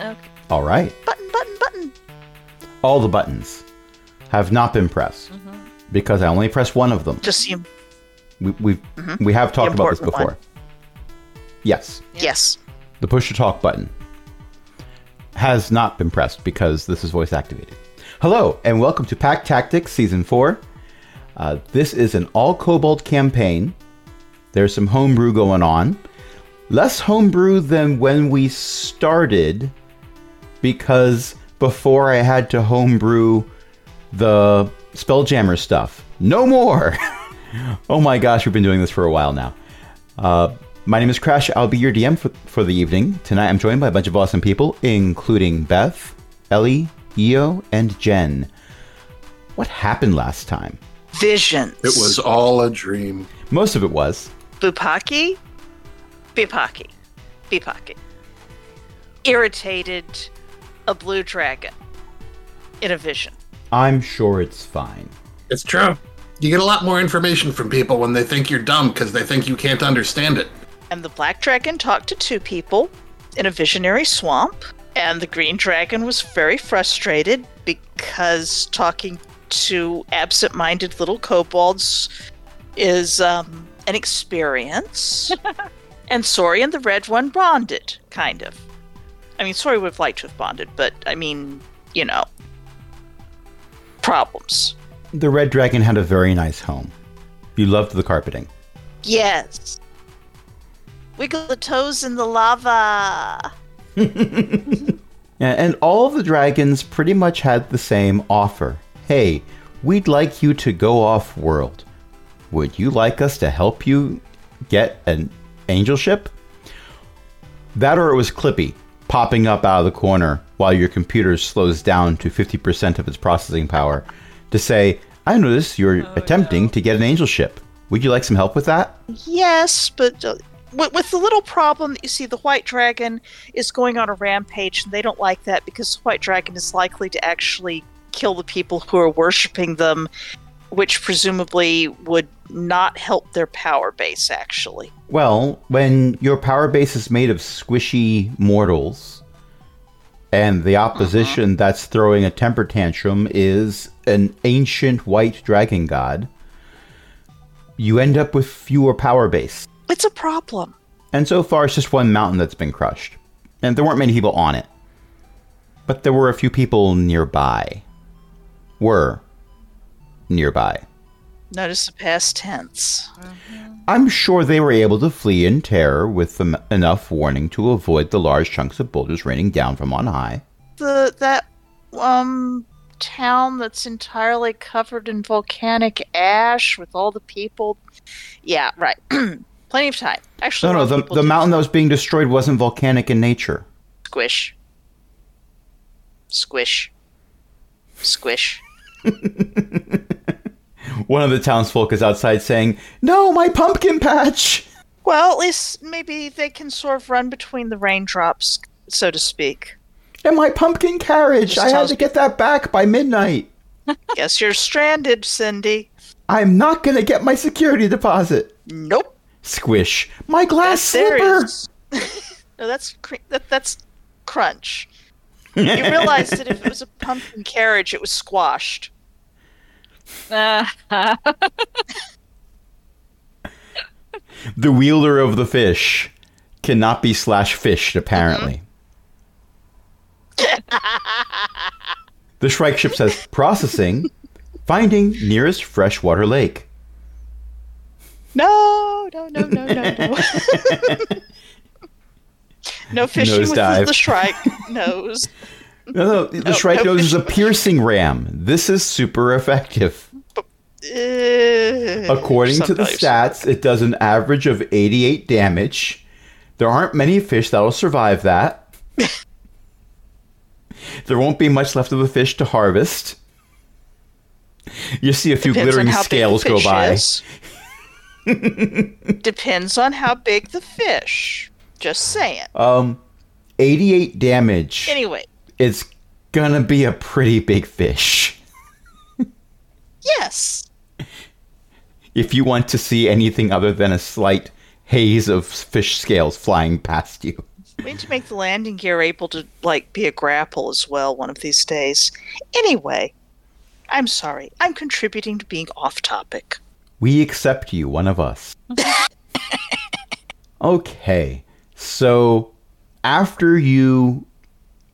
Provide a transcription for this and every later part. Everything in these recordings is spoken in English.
Okay. All right. Button, button, button. All the buttons have not been pressed because I only pressed one of them. Just you. We we we have talked about this important one. before. Yes, Yes. the push to talk button has not been pressed because this is voice activated. Hello and welcome to Pack Tactics Season Four. Uh, this is an all kobold campaign. There's some homebrew going on. Less homebrew than when we started because before I had to homebrew the Spelljammer stuff. No more! oh my gosh, we've been doing this for a while now. Uh, my name is Crash. I'll be your DM for, for the evening. Tonight I'm joined by a bunch of awesome people, including Beth, Ellie, Io, and Jen. What happened last time? Visions. It was all a dream. Most of it was. Bupaki. Bupaki. Bupaki. Irritated a blue dragon in a vision. I'm sure it's fine. It's true. You get a lot more information from people when they think you're dumb because they think you can't understand it. And the black dragon talked to two people in a visionary swamp. And the green dragon was very frustrated because talking to absent minded little kobolds is um, an experience. and Sori and the red one bonded, kind of. I mean, sorry, have liked to have bonded, but I mean, you know, problems. The Red Dragon had a very nice home. You loved the carpeting. Yes. Wiggle the toes in the lava. Yeah, and all the dragons pretty much had the same offer. Hey, we'd like you to go off world. Would you like us to help you get an angel ship? That or it was Clippy popping up out of the corner while your computer slows down to 50% of its processing power to say, I notice you're attempting to get an angel ship. Would you like some help with that? Yes, but uh, with, with the little problem that you see, the white dragon is going on a rampage, and they don't like that because the white dragon is likely to actually kill the people who are worshiping them, which presumably would not help their power base, actually. Well, when your power base is made of squishy mortals, and the uh-huh. opposition that's throwing a temper tantrum is an ancient white dragon god, you end up with fewer power base. It's a problem. And so far, it's just one mountain that's been crushed. And there weren't many people on it. But there were a few people nearby. Were nearby. Notice the past tense. I'm sure they were able to flee in terror with enough warning to avoid the large chunks of boulders raining down from on high. The that um town that's entirely covered in volcanic ash with all the people. Yeah, right. Plenty of time. Actually, No, no, the, the mountain that was being destroyed wasn't volcanic in nature. squish, squish, squish. One of the townsfolk is outside saying, No, my pumpkin patch! Well, at least maybe they can sort of run between the raindrops, so to speak. And my pumpkin carriage! Just I had to get that back by midnight. Guess you're stranded, Cindy. I'm not gonna get my security deposit. Nope. Squish. My glass That's slipper! no, that's cr- that, that's crunch. You realize that if it was a pumpkin carriage, it was squashed. The wielder of the fish cannot be slash fished, apparently. the Shrike ship says, processing, finding nearest freshwater lake. No, no, no, no, no, no. no fishing with Nosedive. the, the Shrike nose. No, no, the No, Shrike no is a piercing ram. This is super effective. Uh, According to the stats, it does an average of 88 damage. There aren't many fish that'll survive that. there won't be much left of the fish to harvest. You see a few Depends glittering how big the scales go by. Depends on how big the fish. Just saying. Um, 88 damage. Anyway, It's gonna be a pretty big fish. yes. If you want to see anything other than a slight haze of fish scales flying past you. We need to make the landing gear able to like be a grapple as well one of these days. Anyway, I'm sorry. I'm contributing to being off topic. We accept you, one of us. okay. So after you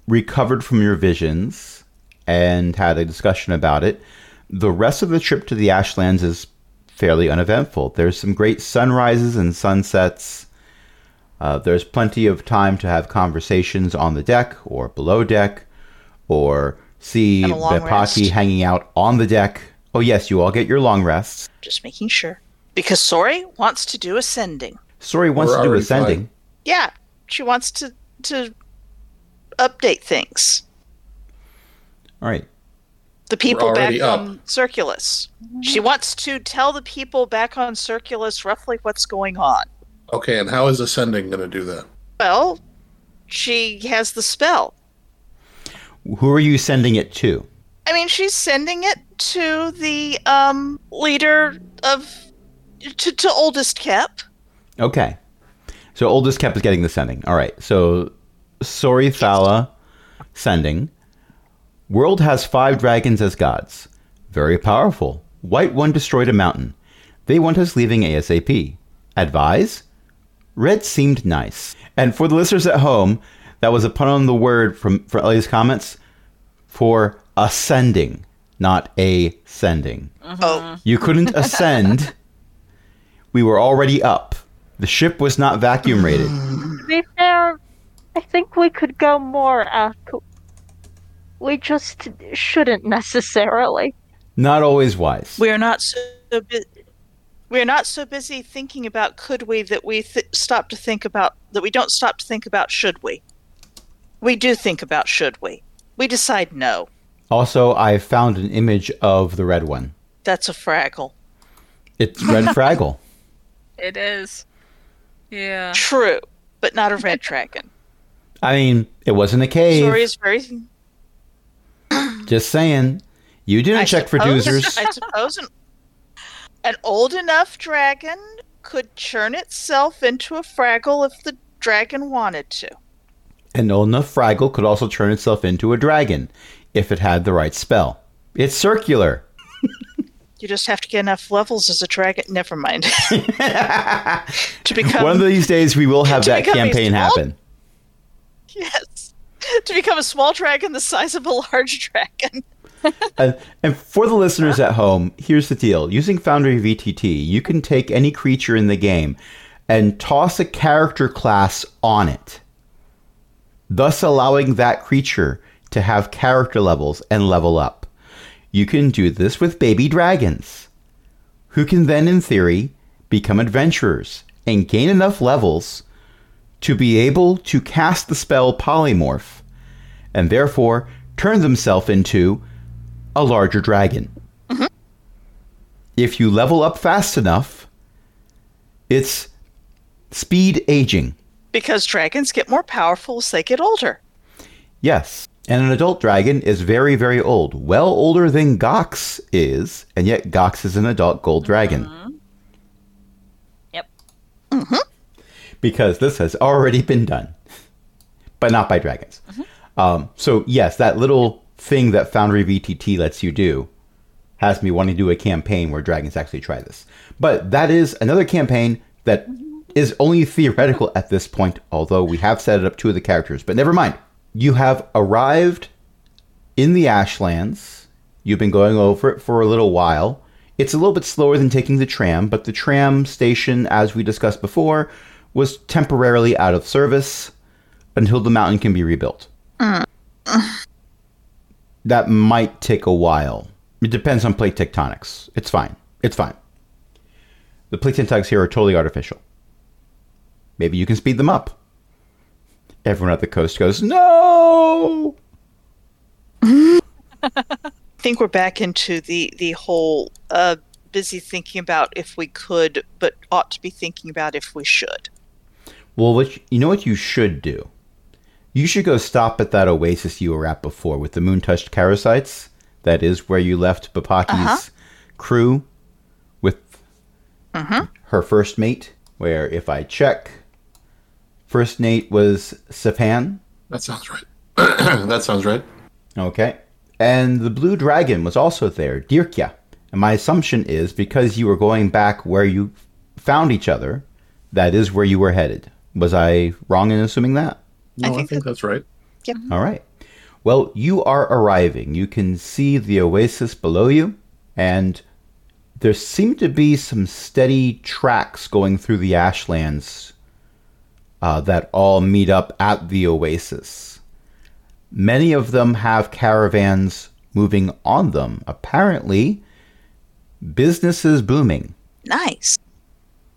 recovered from your visions and had a discussion about it, the rest of the trip to the Ashlands is fairly uneventful. There's some great sunrises and sunsets. Uh, there's plenty of time to have conversations on the deck or below deck, or see And a Bepaki hanging out on the deck. Oh, yes, you all get your long rests. Just making sure. Because Sori wants to do ascending. Sori wants We're to do ascending. fine. Yeah, she wants to to update things. All right. The people back up. on Circulus. She wants to tell the people back on Circulus roughly what's going on. Okay, and how is ascending going to do that? Well, she has the spell. Who are you sending it to? I mean, she's sending it to the um, leader of to, to oldest Kep. Okay. So oldest Kep is getting the sending. All right. So Sori Thala sending. World has five dragons as gods. Very powerful. White one destroyed a mountain. They want us leaving ASAP. Advise? Red seemed nice. And for the listeners at home, that was a pun on the word from for Ellie's comments for ascending, not a sending. Uh-huh. Oh, You couldn't ascend. We were already up. The ship was not vacuum rated. To be fair, I think we could go more uh, up. We just shouldn't necessarily. Not always wise. we're not so bu- we're not so busy thinking about could we that we th- stop to think about that we don't stop to think about should we. We do think about should we. We decide no. Also, I found an image of the red one. That's a fraggle. It's red Fraggle. It is. Yeah. True, but not a red dragon. I mean, it wasn't a cave. Story is very. Just saying. You didn't I check for suppose- doozers. I suppose an, an old enough dragon could churn itself into a fraggle if the dragon wanted to. An old enough Fraggle could also turn itself into a dragon if it had the right spell. It's circular. You just have to get enough levels as a dragon. Never mind. to become One of these days, we will have that campaign happen. Yes, to become a small dragon the size of a large dragon. And, and for the listeners at home, here's the deal. Using Foundry VTT, you can take any creature in the game and toss a character class on it, thus allowing that creature to have character levels and level up. You can do this with baby dragons, who can then, in theory, become adventurers and gain enough levels to be able to cast the spell Polymorph and therefore turn themselves into a larger dragon. Mm-hmm. If you level up fast enough, it's speed aging. Because dragons get more powerful as they get older. Yes. And an adult dragon is very, very old. Well older than Gox is, and yet Gox is an adult gold dragon. Mm-hmm. Yep. Mm-hmm. Because this has already been done, but not by dragons. Um, so, yes, that little thing that Foundry VTT lets you do has me wanting to do a campaign where dragons actually try this. But that is another campaign that is only theoretical at this point, although we have set it up two of the characters. But never mind. You have arrived in the Ashlands. You've been going over it for a little while. It's a little bit slower than taking the tram, but the tram station, as we discussed before, was temporarily out of service until the mountain can be rebuilt. That might take a while. It depends on plate tectonics. It's fine. It's fine. The plate tectonics here are totally artificial. Maybe you can speed them up. Everyone at the coast goes, No! I think we're back into the the whole uh, busy thinking about if we could, but ought to be thinking about if we should. Well, what you, you know what you should do? You should go stop at that oasis you were at before with the moon touched parasites. That is where you left Bapaki's Uh-huh. crew with her first mate. Where if I check First mate was Sapan. That sounds right. that sounds right. Okay. And the blue dragon was also there, Dirkia. And my assumption is because you were going back where you found each other, that is where you were headed. Was I wrong in assuming that? No, I think think, that's right. All right. Well, you are arriving. You can see the oasis below you, and there seem to be some steady tracks going through the ashlands uh, that all meet up at the oasis. Many of them have caravans moving on them. Apparently, business is booming. Nice.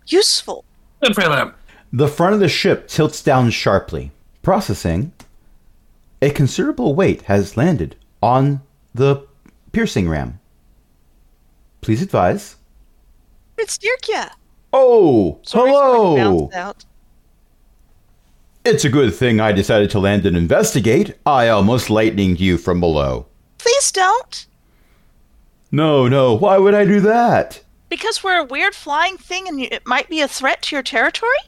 Useful. Good for them. The front of the ship tilts down sharply. Processing. A considerable weight has landed on the piercing ram. Please advise. It's Dirkia. Oh, sorry, hello. It's a good thing I decided to land and investigate. I almost lightninged you from below. Please don't. No, no, why would I do that? Because we're a weird flying thing and it might be a threat to your territory?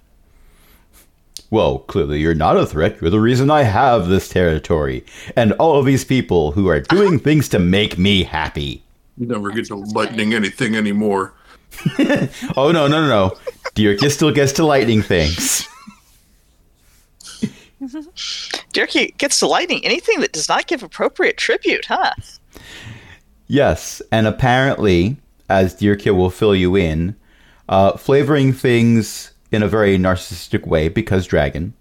Well, clearly you're not a threat. You're the reason I have this territory. And all of these people who are doing things to make me happy. You never get to lightning anything anymore. Oh, no, no, no, no. Dirk still gets to lightning things. Dirkie gets to lightning anything that does not give appropriate tribute, huh? Yes, and apparently, as Dirkia will fill you in, uh, flavoring things in a very narcissistic way because dragon.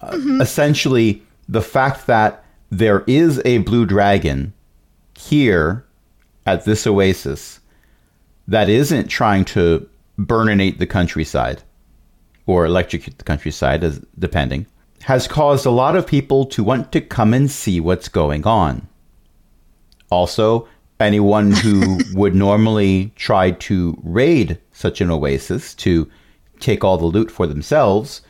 Uh, Essentially, the fact that there is a blue dragon here at this oasis that isn't trying to burninate the countryside or electrocute the countryside, as depending, has caused a lot of people to want to come and see what's going on. Also, anyone who would normally try to raid such an oasis to take all the loot for themselves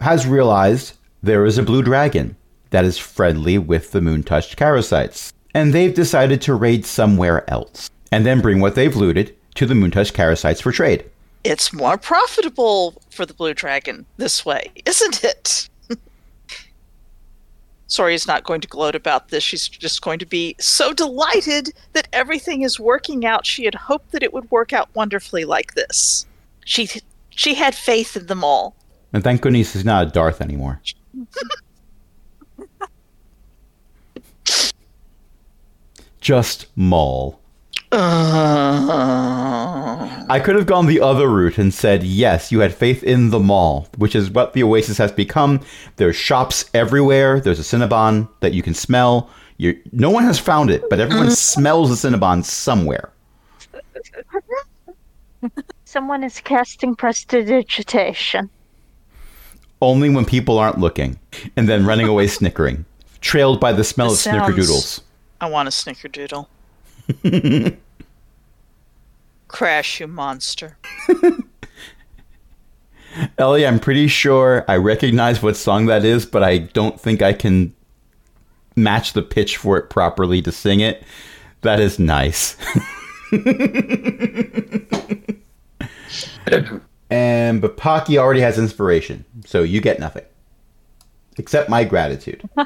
has realized there is a blue dragon that is friendly with the moon touched Karasites. And they've decided to raid somewhere else and then bring what they've looted to the moon touched Karasites for trade. It's more profitable for the Blue Dragon this way, isn't it? Soria's not going to gloat about this. She's just going to be so delighted that everything is working out. She had hoped that it would work out wonderfully like this. She she had faith in them all. And thank goodness he's not a Darth anymore. Just Maul. Uh, I could have gone the other route and said, yes, you had faith in the mall, which is what the Oasis has become. There's shops everywhere. There's a Cinnabon that you can smell. you no one has found it, but everyone smells the Cinnabon somewhere. Someone is casting prestidigitation. Only when people aren't looking. And then running away snickering, trailed by the smell This of snickerdoodles. I want a snickerdoodle. Crash, you monster. Ellie, I'm pretty sure I recognize what song that is, but I don't think I can match the pitch for it properly to sing it. That is nice. and Bapaki already has inspiration, so you get nothing. Except my gratitude. All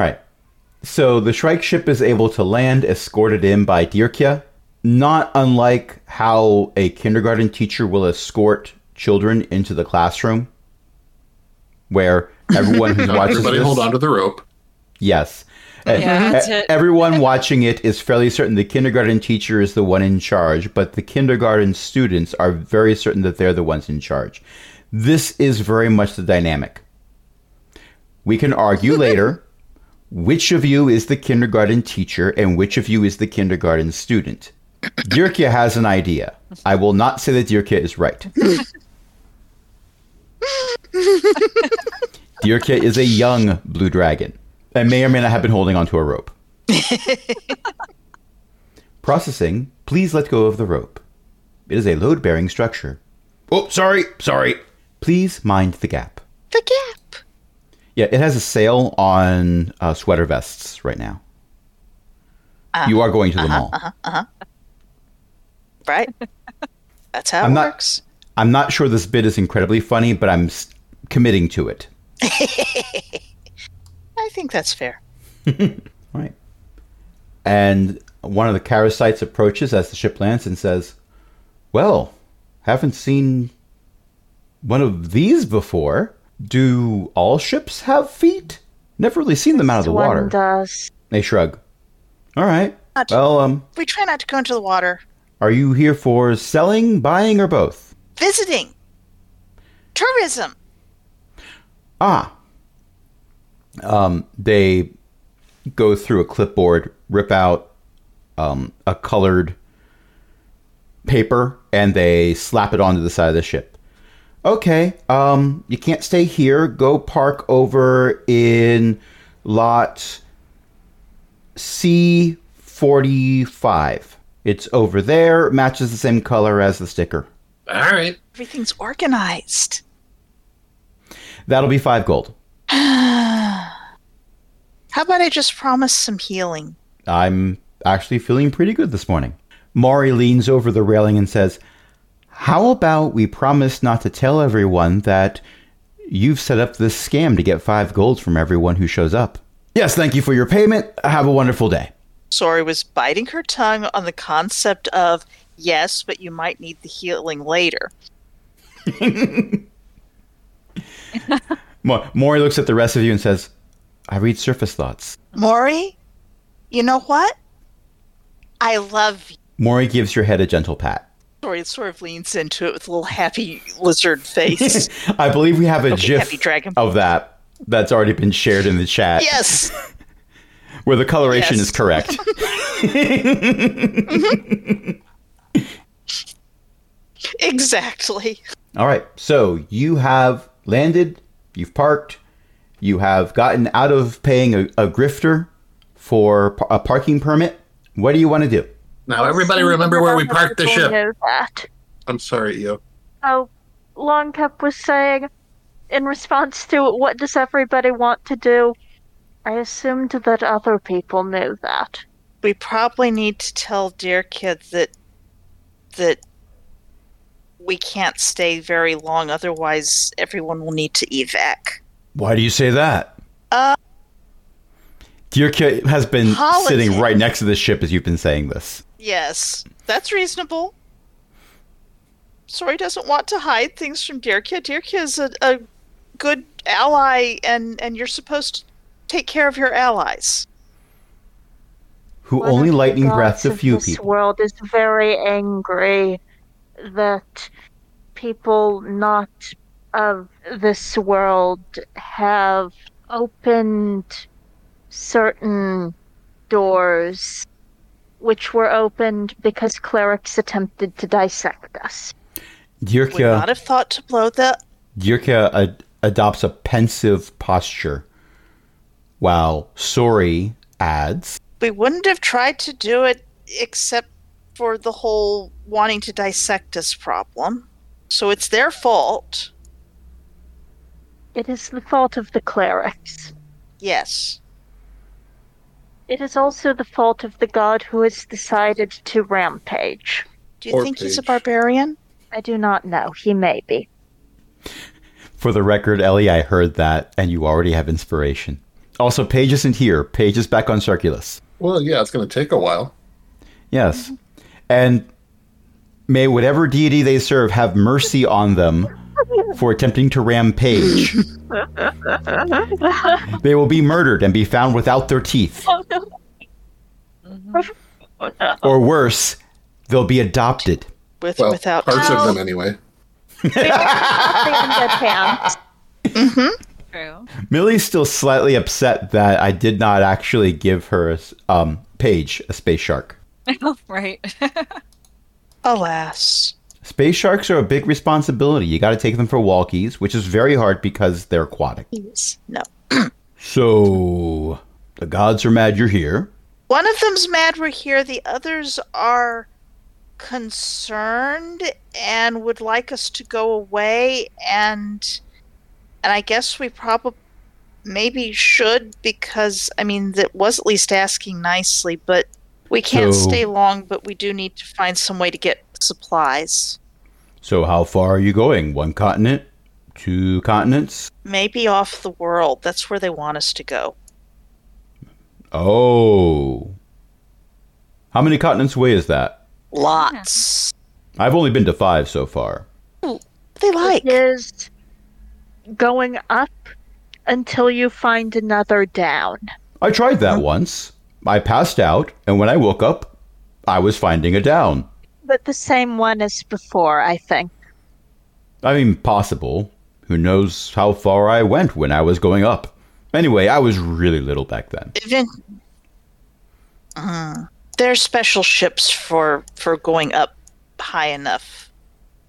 right. So the Shrike ship is able to land, escorted in by Dirkia, not unlike how a kindergarten teacher will escort children into the classroom, where everyone who's watching Everybody this, hold on to the rope. yes, Yeah, E- that's e- it. everyone watching it is fairly certain the kindergarten teacher is the one in charge, but the kindergarten students are very certain that they're the ones in charge. This is very much the dynamic. We can argue later which of you is the kindergarten teacher and which of you is the kindergarten student. Dirkia has an idea. I will not say that Dirkia is right. Dirkia is a young blue dragon and may or may not have been holding onto a rope. Processing, please let go of the rope. It is a load bearing structure. Oh, sorry, sorry. Please mind the gap. The gap. Yeah, it has a sale on uh, sweater vests right now. Uh-huh. you are going to the uh-huh, mall. Uh-huh, right? That's how I'm it not- works. I'm not sure this bit is incredibly funny, but I'm s- committing to it. I think that's fair. Right. And one of the parasites approaches as the ship lands and says, Well, haven't seen one of these before. Do all ships have feet? Never really seen them out of the One water. does. They shrug. All right. Not- Well, um, We try not to go into the water. are you here for selling, buying, or both? Visiting. Tourism. Ah. Um, they go through a clipboard, rip out um, a colored paper, and they slap it onto the side of the ship. Okay, um, you can't stay here. Go park over in lot C45. It's over there, matches the same color as the sticker. All right. Everything's organized. That'll be five gold. How about I just promise some healing? I'm actually feeling pretty good this morning. Maury leans over the railing and says, How about we promise not to tell everyone that you've set up this scam to get five golds from everyone who shows up? Yes, thank you for your payment. Have a wonderful day. Sori was biting her tongue on the concept of yes, but you might need the healing later. Ma- Maury looks at the rest of you and says, I read surface thoughts. Maury, you know what? I love you. Maury gives your head a gentle pat. Sori sort of leans into it with a little happy lizard face. I believe we have a Okay, gif dragon. of that that's already been shared in the chat yes. where the coloration Yes. is correct. Mm-hmm. Exactly. All right. So you have landed, you've parked, you have gotten out of paying a, a grifter for a parking permit. What do you want to do? Now, everybody remember where we parked the ship. Know that. I'm sorry, you. Oh, Longkep was saying, in response to what does everybody want to do? I assumed that other people knew that. We probably need to tell Dear kids that that we can't stay very long, otherwise everyone will need to evac. Why do you say that? Uh, dear kid has been Politics. sitting right next to the ship as you've been saying this. Yes, that's reasonable. Sori doesn't want to hide things from Dirkia. Dirkia is a, a good ally, and, and you're supposed to take care of your allies. Who One only lightning breathed gods a of few this people. world is very angry that people not of this world have opened certain doors which were opened because clerics attempted to dissect us. Would Dirkia, not have thought to blow that. Dirkia ad- adopts a pensive posture, while Sori adds, We wouldn't have tried to do it except for the whole wanting to dissect us problem. So it's their fault. It is the fault of the clerics. Yes. It is also the fault of the god who has decided to rampage. Do you Or think he's a barbarian? I do not know. He may be. For the record, Ellie, I heard that, and you already have inspiration. Also, Paige isn't here. Paige is back on Circulus. Well, yeah, it's going to take a while. Yes. And may whatever deity they serve have mercy on them for attempting to rampage. they will be murdered and be found without their teeth. Oh, Or worse, they'll be adopted. With Well, without parts teeth? of them anyway. Stay in good hands. True. Millie's still slightly upset that I did not actually give her a s- um, Paige a space shark. right. Alas. Space sharks are a big responsibility. You got to take them for walkies, which is very hard because they're aquatic. Yes. No. So the gods are mad you're here. One of them's mad we're here. The others are concerned and would like us to go away. And and I guess we probably maybe should because I mean that was at least asking nicely, but we can't So- stay long. But we do need to find some way to get supplies. So, how far are you going? One continent? Two continents? Maybe off the world. That's where they want us to go. Oh. How many continents away is that? Lots. I've only been to five so far. They like. It is going up until you find another down. I tried that once. I passed out, and when I woke up, I was finding a down. But the same one as before, I think. I mean, possible. Who knows how far I went when I was going up? Anyway, I was really little back then. Even uh, there's special ships for for going up high enough.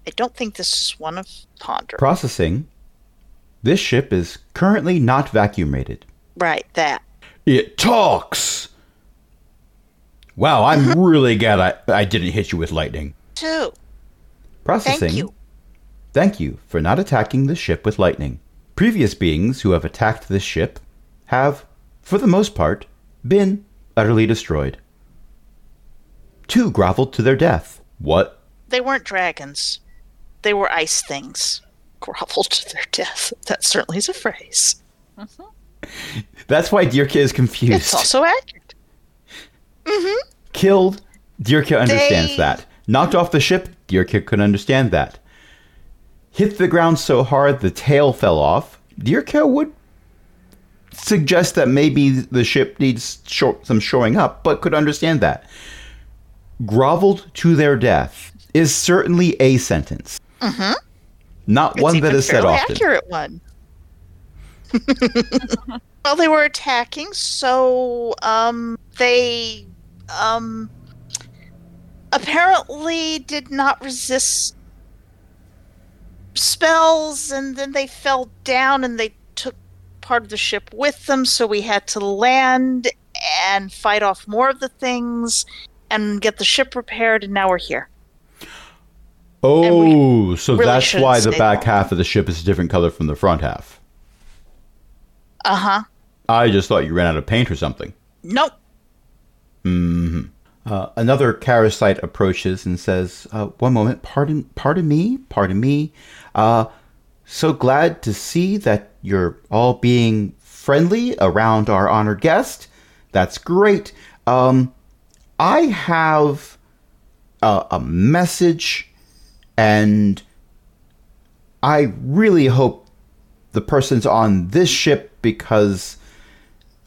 I don't think this is one of Ponder. Processing. This ship is currently not vacuum rated. right, that. It talks! Wow, I'm really glad I, I didn't hit you with lightning. Too. Processing. Thank you. Thank you for not attacking the ship with lightning. Previous beings who have attacked this ship have, for the most part, been utterly destroyed. Two groveled to their death. What? They weren't dragons. They were ice things. Groveled to their death. That certainly is a phrase. Mm-hmm. That's why Dirka is confused. It's also accurate. Mm-hmm. Killed, Dirka understands They- that. Knocked off the ship, Dirka could understand that. Hit the ground so hard the tail fell off, Dirka would suggest that maybe the ship needs shor- some shoring up, but could understand that. Groveled to their death is certainly a sentence. Mm-hmm. Not It's one that is said often. accurate one. well, they were attacking, so um, they um, apparently did not resist spells, and then they fell down, and they took part of the ship with them. So we had to land and fight off more of the things and get the ship repaired, and now we're here. Oh, so really that's why the back half of the ship is a different color from the front half. Uh huh. I just thought you ran out of paint or something. Nope. Uh, another Karasite approaches and says, uh, "One moment, pardon, pardon me, pardon me. Uh, so glad to see that you're all being friendly around our honored guest. That's great. Um, I have a, a message, and I really hope the person's on this ship because."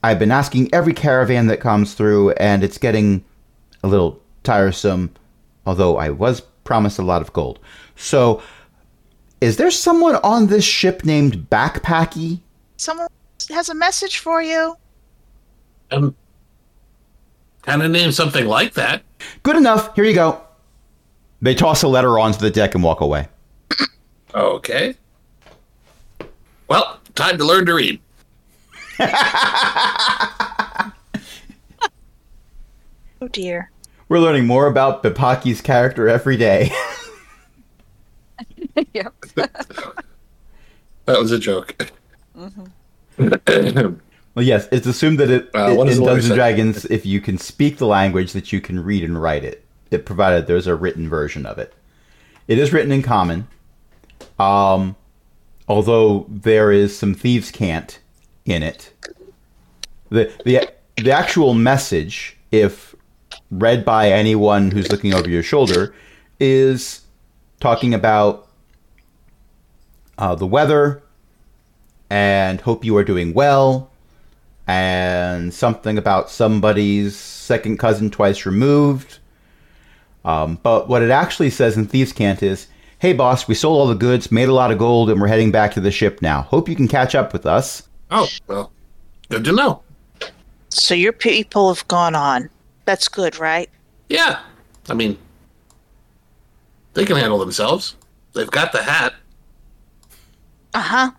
I've been asking every caravan that comes through, and it's getting a little tiresome, although I was promised a lot of gold. So, is there someone on this ship named Backpacky? Someone has a message for you. Um, kind of name something like that. Good enough. Here you go. They toss a letter onto the deck and walk away. Okay. Well, time to learn to read. Oh dear. We're learning more about Bapaki's character every day. yep. That was a joke. well, yes, it's assumed that it, Uh, what does in Dungeons and say? Dragons, if you can speak the language, that you can read and write it. It provided there's a written version of it. It is written in common, um, although there is some thieves' cant in it. the the The actual message, if read by anyone who's looking over your shoulder, is talking about uh, the weather and hope you are doing well and something about somebody's second cousin twice removed. Um, but what it actually says in Thieves' Cant is, "Hey boss, we sold all the goods, made a lot of gold, and we're heading back to the ship now. Hope you can catch up with us." oh, well, good to know. So your people have gone on. That's good, right? Yeah. I mean, they can handle themselves. They've got the hat. Uh huh.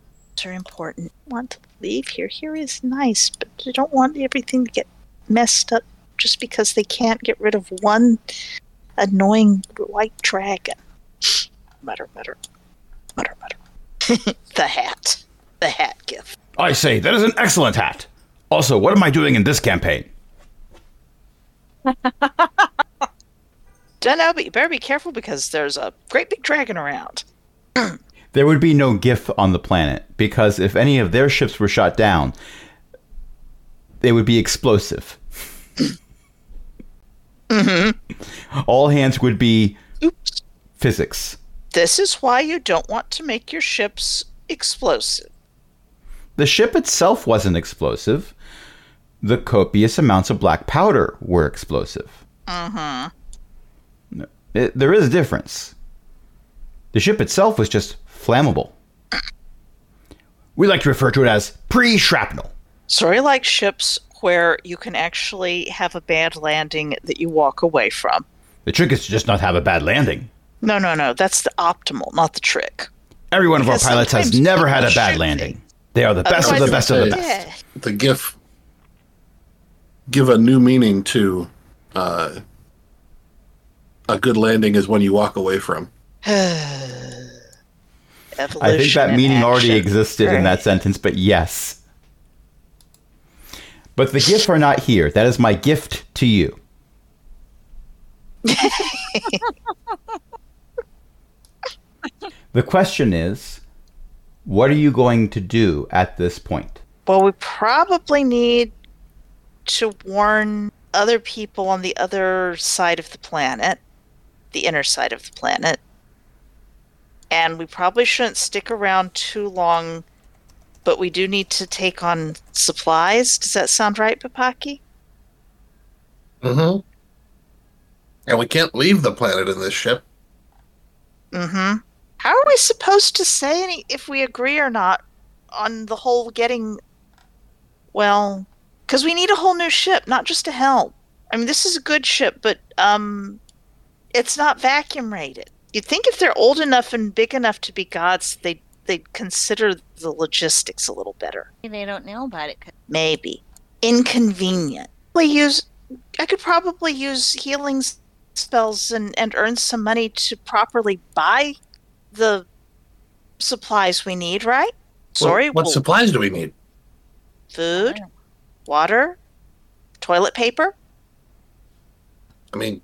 Are important. Want to leave here. Here is nice, but you don't want everything to get messed up just because they can't get rid of one annoying white dragon. Mutter, mutter, mutter, mutter. the hat. The hat gift. I say that is an excellent hat. Also, what am I doing in this campaign? Don't know, but you better be careful because there's a great big dragon around. There would be no giff on the planet because if any of their ships were shot down, they would be explosive. All hands would be Oops. physics. This is why you don't want to make your ships explosive. The ship itself wasn't explosive. The copious amounts of black powder were explosive. Mm-hmm. It, there is a difference. The ship itself was just flammable. We like to refer to it as pre shrapnel. Sorry, like ships where you can actually have a bad landing that you walk away from. The trick is to just not have a bad landing. No, no, no. That's the optimal, not the trick. Every one of our Because pilots has never had a bad shoot landing. They are the best of the Otherwise best of the best. The giff give a new meaning to uh, a good landing is when you walk away from. Evolution I think that in meaning already action. existed in that sentence, but yes. But the gifts are not here. That is my gift to you. the question is what are you going to do at this point? Well, we probably need to warn other people on the other side of the planet, the inner side of the planet. And we probably shouldn't stick around too long, but we do need to take on supplies. Does that sound right, Papaki? Mm-hmm. And we can't leave the planet in this ship. Mm-hmm. How are we supposed to say any if we agree or not on the whole getting well because we need a whole new ship, not just a helm. I mean this is a good ship, but um it's not vacuum rated. You'd think if they're old enough and big enough to be gods, they'd they'd consider the logistics a little better. They don't know about it. 'cause- Maybe. Inconvenient. We use I could probably use healing spells and, and earn some money to properly buy the supplies we need, right? Sorry, What, what well, supplies do we need? food, water, toilet paper. I mean,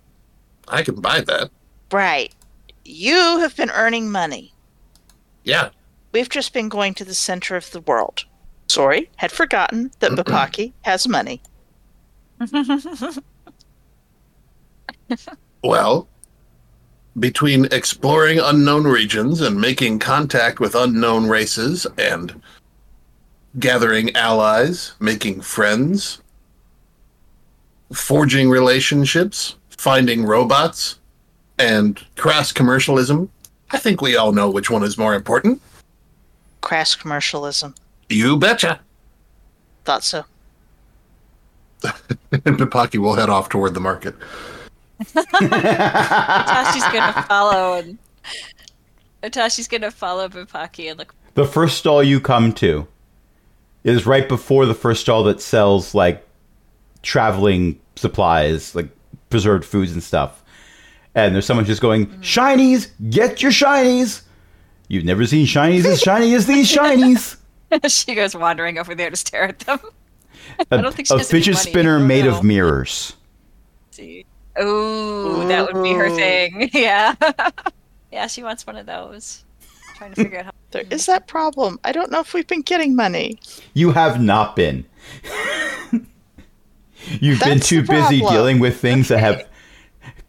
I can buy that. Right. You have been earning money. Yeah. We've just been going to the center of the world. Sorry, had forgotten that Bapaki has money. Well, between exploring unknown regions and making contact with unknown races and gathering allies, making friends, forging relationships, finding robots, and crass commercialism, I think we all know which one is more important. Crass commercialism. You betcha. Thought so. and Pipaki will head off toward the market. Natasha's gonna follow and Natasha's gonna follow Bupaki and look. The first stall you come to is right before the first stall that sells like traveling supplies, like preserved foods and stuff. And there's someone just going, Shinies, get your shinies. You've never seen shinies as shiny as these shinies. she goes wandering over there to stare at them. A, don't think she a has any fidget money. spinner I made know. of mirrors. See. Ooh, that would be her thing. Yeah. yeah, she wants one of those. Trying to figure out how. There is that problem. I don't know if we've been getting money. You have not been. You've been too busy dealing with things that have.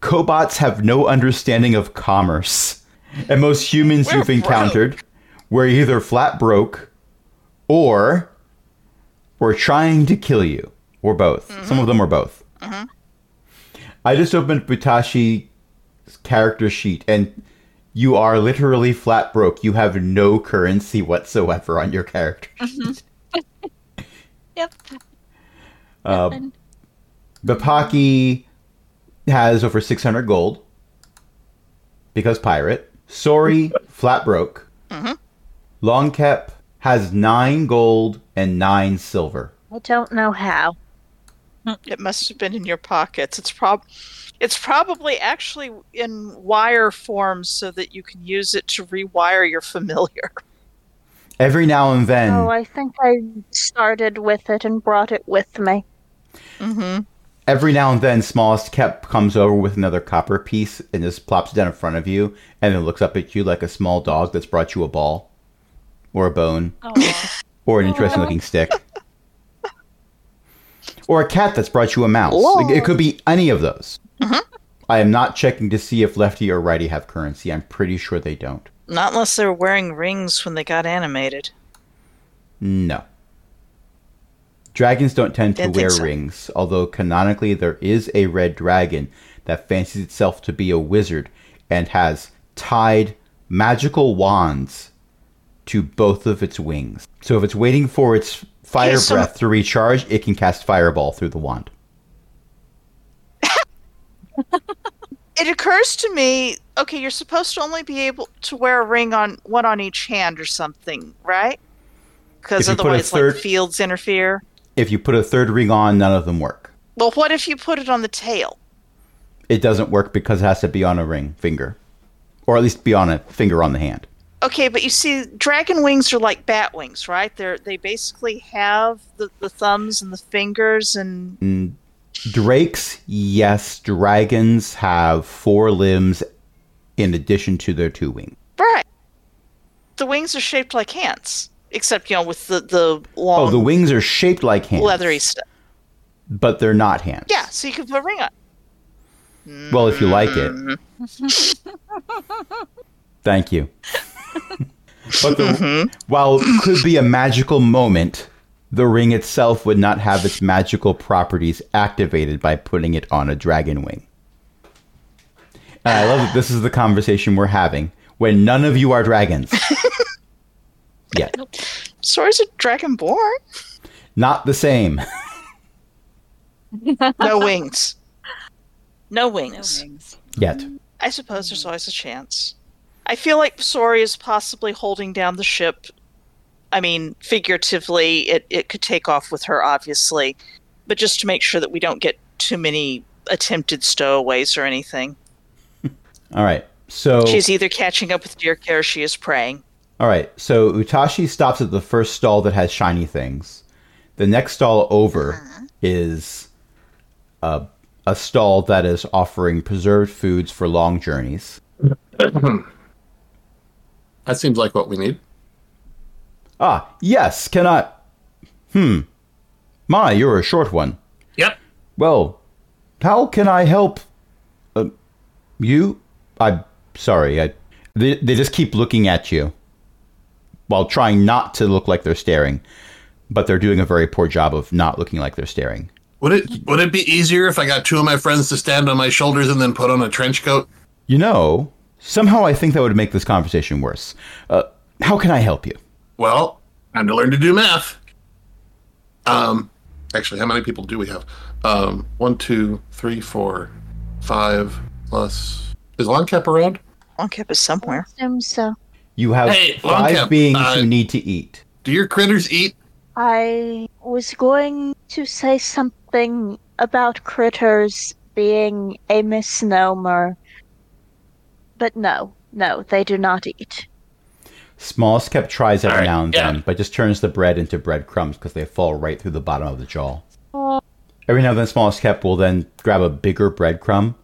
Kobolds have no understanding of commerce. And most humans We're you've broke. encountered were either flat broke or were trying to kill you. Or both. Mm-hmm. Some of them were both. I just opened Butashi's character sheet and you are literally flat broke. You have no currency whatsoever on your character. Yep. Uh, Bapaki has over 600 gold because pirate. Sori flat broke. Mhm. Longkep has 9 gold and 9 silver. I don't know how. It must have been in your pockets. It's prob it's probably actually in wire form so that you can use it to rewire your familiar. Every now and then, Oh, I think I started with it and brought it with me. Mm-hmm. Every now and then, smallest Kep comes over with another copper piece and just plops it down in front of you, and then looks up at you like a small dog that's brought you a ball, or a bone, Aw. or an interesting looking stick, or a cat that's brought you a mouse. It could be any of those. Mm-hmm. I am not checking to see if lefty or righty have currency. I'm pretty sure they don't. Not unless they were wearing rings when they got animated. No. Dragons don't tend to wear so. rings, although canonically there is a red dragon that fancies itself to be a wizard and has tied magical wands to both of its wings. So if it's waiting for its fire so- breath to recharge, it can cast fireball through the wand. It occurs to me, okay, you're supposed to only be able to wear a ring on one on each hand or something, right? Because If you put a otherwise, third- like fields interfere. If you put a third ring on, none of them work. Well, what if you put it on the tail? It doesn't work because it has to be on a ring finger. Or at least be on a finger on the hand. Okay, but you see, dragon wings are like bat wings, right? They're they basically have the, the thumbs and the fingers, and mm, Drakes, yes. Dragons have four limbs in addition to their two wings. right. The wings are shaped like hands, except you know with the the long Oh, the wings are shaped like hands. leathery stuff. But they're not hands. Yeah, so you can put a ring on. Well, if you like it. Mm-hmm. Thank you. but the, mm-hmm. while it could be a magical moment, the ring itself would not have its magical properties activated by putting it on a dragon wing. And I love that this is the conversation we're having when none of you are dragons. Yet. Sori's a dragonborn. Not the same. No wings. No No wings. wings. Yet. I suppose there's always a chance. I feel like Sori is possibly holding down the ship. I mean, figuratively, it, it could take off with her, obviously, but just to make sure that we don't get too many attempted stowaways or anything. All right. So She's either catching up with Dirk or she is praying. All right, so Utashi stops at the first stall that has shiny things. The next stall over is a, a stall that is offering preserved foods for long journeys. That seems like what we need. Ah, yes, can I? Hmm. My, you're a short one. Yep. Well, how can I help uh, you? I'm sorry. I, they, they just keep looking at you while trying not to look like they're staring, but they're doing a very poor job of not looking like they're staring. Would it would it be easier if I got two of my friends to stand on my shoulders and then put on a trench coat? You know, somehow I think that would make this conversation worse. Uh, how can I help you? Well, time to learn to do math. Um, actually, how many people do we have? Um, one, two, three, four, five plus. Is Longkep around? Longkep is somewhere. assume so. You have Hey, five Longkep, beings uh, who need to eat. Do your critters eat? I was going to say something about critters being a misnomer. But no, no, they do not eat. Smallest Kep tries every All right, now and yeah. then, but just turns the bread into breadcrumbs because they fall right through the bottom of the jaw. Oh. Every now and then, Smallest Kep will then grab a bigger breadcrumb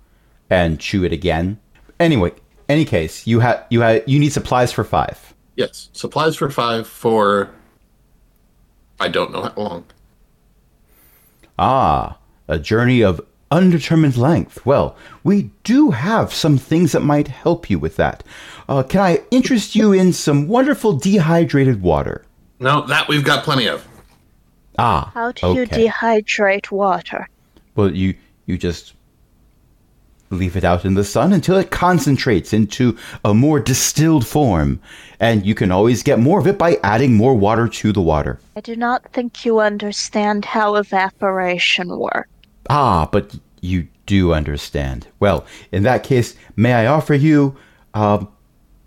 and chew it again. Anyway, any case, you have you have you need supplies for five. Yes. Supplies for five for. I don't know how long. Ah, a journey of undetermined length. Well, we do have some things that might help you with that. Uh, can I interest you in some wonderful dehydrated water? No, that we've got plenty of. Ah, How do you dehydrate water? Well, you you just leave it out in the sun until it concentrates into a more distilled form, and you can always get more of it by adding more water to the water. I do not think you understand how evaporation works. Ah, but you do understand. Well, in that case, may I offer you um,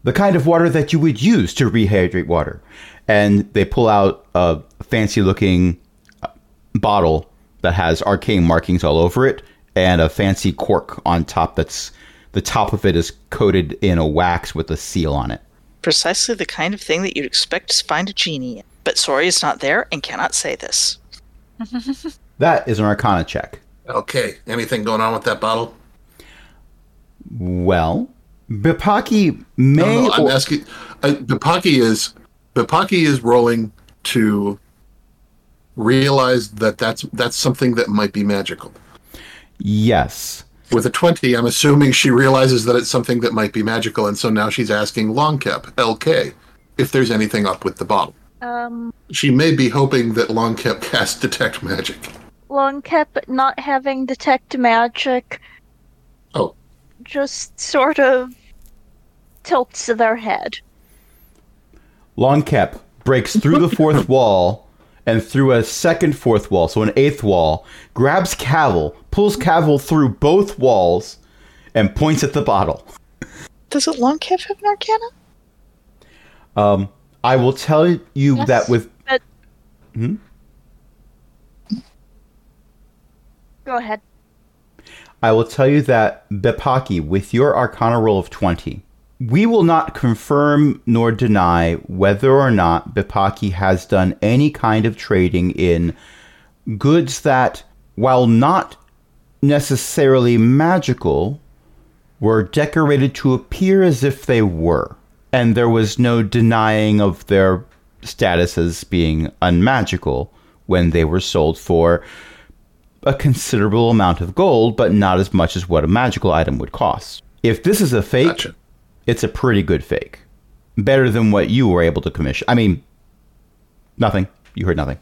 the kind of water that you would use to rehydrate water? And they pull out a fancy-looking uh, bottle that has arcane markings all over it, and a fancy cork on top. That's the top of it is coated in a wax with a seal on it. Precisely the kind of thing that you'd expect to find a genie. But Sori is not there and cannot say this. That is an Arcana check. Okay. Anything going on with that bottle? Well, Bipaki may. No, no, I'm or- asking. Uh, Bipaki is Bipaki is rolling to realize that that's that's something that might be magical. Yes. With a twenty, I'm assuming she realizes that it's something that might be magical, and so now she's asking Longkep LK if there's anything up with the bottle. Um, She may be hoping that Longkep casts detect magic. Longkep not having detect magic Oh, just sort of tilts their head. Longkep breaks through the fourth wall and through a second fourth wall, so an eighth wall, grabs Cavil, pulls Cavil through both walls, and points at the bottle. Does it Longkep have an arcana? Um, I will tell you Yes, that with but Hmm? go ahead. I will tell you that Bepaki, with your Arcana roll of 20, we will not confirm nor deny whether or not Bepaki has done any kind of trading in goods that, while not necessarily magical, were decorated to appear as if they were. And there was no denying of their status as being unmagical when they were sold for a considerable amount of gold, but not as much as what a magical item would cost. If this is a fake, gotcha. It's a pretty good fake. Better than what you were able to commission. I mean, nothing. You heard nothing.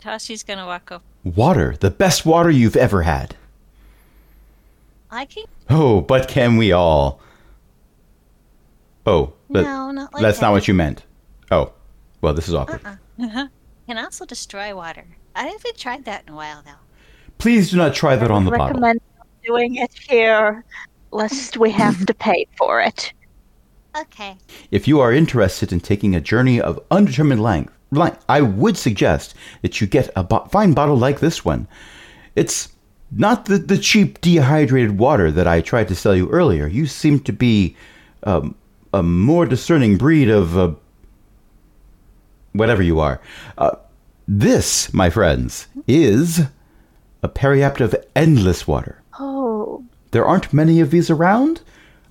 Tashi's gonna walk up. Water, the best water you've ever had. I can. Oh, but can we all? Oh, but no, not like that's that. not what you meant. Oh, well, this is awkward. Uh-uh. Can also destroy water. I haven't tried that in a while though. Please do not try that on the bottle. Recommend doing it here, lest we have to pay for it. Okay. If you are interested in taking a journey of undetermined length, length I would suggest that you get a bo- fine bottle like this one. It's not the, the cheap dehydrated water that I tried to sell you earlier. You seem to be um, a more discerning breed of uh, whatever you are. Uh, this, my friends, is a periapt of endless water. There aren't many of these around.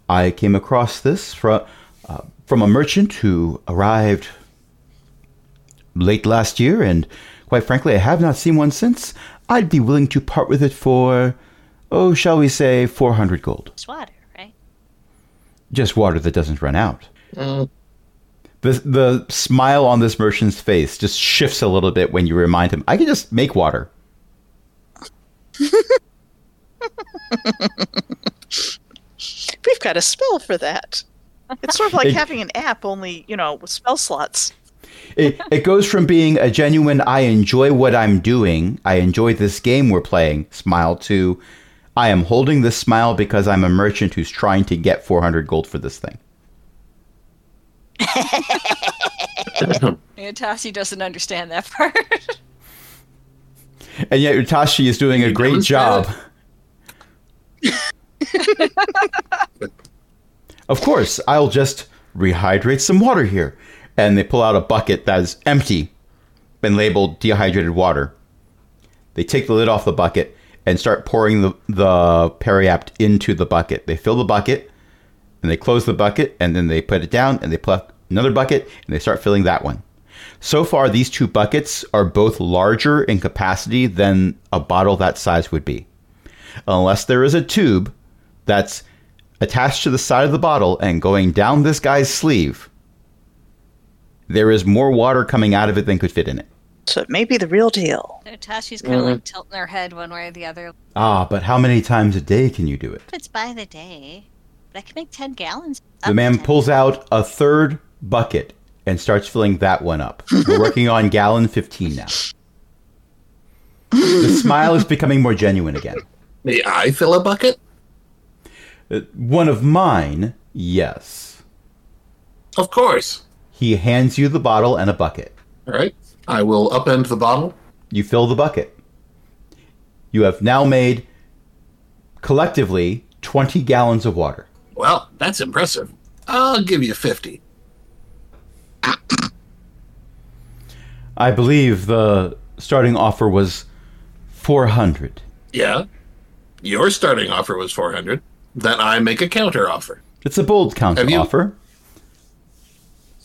I came across this from uh, from a merchant who arrived late last year, and quite frankly, I have not seen one since. I'd be willing to part with it for, oh, shall we say, four hundred gold. It's water, right? Just water that doesn't run out. Mm, The the smile on this merchant's face just shifts a little bit when you remind him, I can just make water. We've got a spell for that. It's sort of like It- having an app, only, you know, with spell slots. It, it goes from being a genuine I enjoy what I'm doing, I enjoy this game we're playing smile to I am holding this smile because I'm a merchant who's trying to get 400 gold for this thing. Yeah, Tashi doesn't understand that part. And yet Utashi is doing a great demonstrate job. Of course, I'll just rehydrate some water here. And they pull out a bucket that is empty, been labeled dehydrated water. They take the lid off the bucket and start pouring the, the periapt into the bucket. They fill the bucket and they close the bucket and then they put it down and they put another bucket and they start filling that one. So far, these two buckets are both larger in capacity than a bottle that size would be. Unless there is a tube that's attached to the side of the bottle and going down this guy's sleeve, there is more water coming out of it than could fit in it. So it may be the real deal. So Tashi's kind of like tilting her head one way or the other. Ah, but how many times a day can you do it? If it's by the day, but I can make 10 gallons. The man to 10. pulls out a third bucket and starts filling that one up. We're working on gallon 15 now. The smile is becoming more genuine again. May I fill a bucket? Uh, One of mine, yes. Of course. He hands you the bottle and a bucket. All right. I will upend the bottle. You fill the bucket. You have now made collectively 20 gallons of water. Well, that's impressive. I'll give you 50. I believe the starting offer was 400. Yeah. Your starting offer was 400. Then I make a counter offer. It's a bold counter Have you- offer.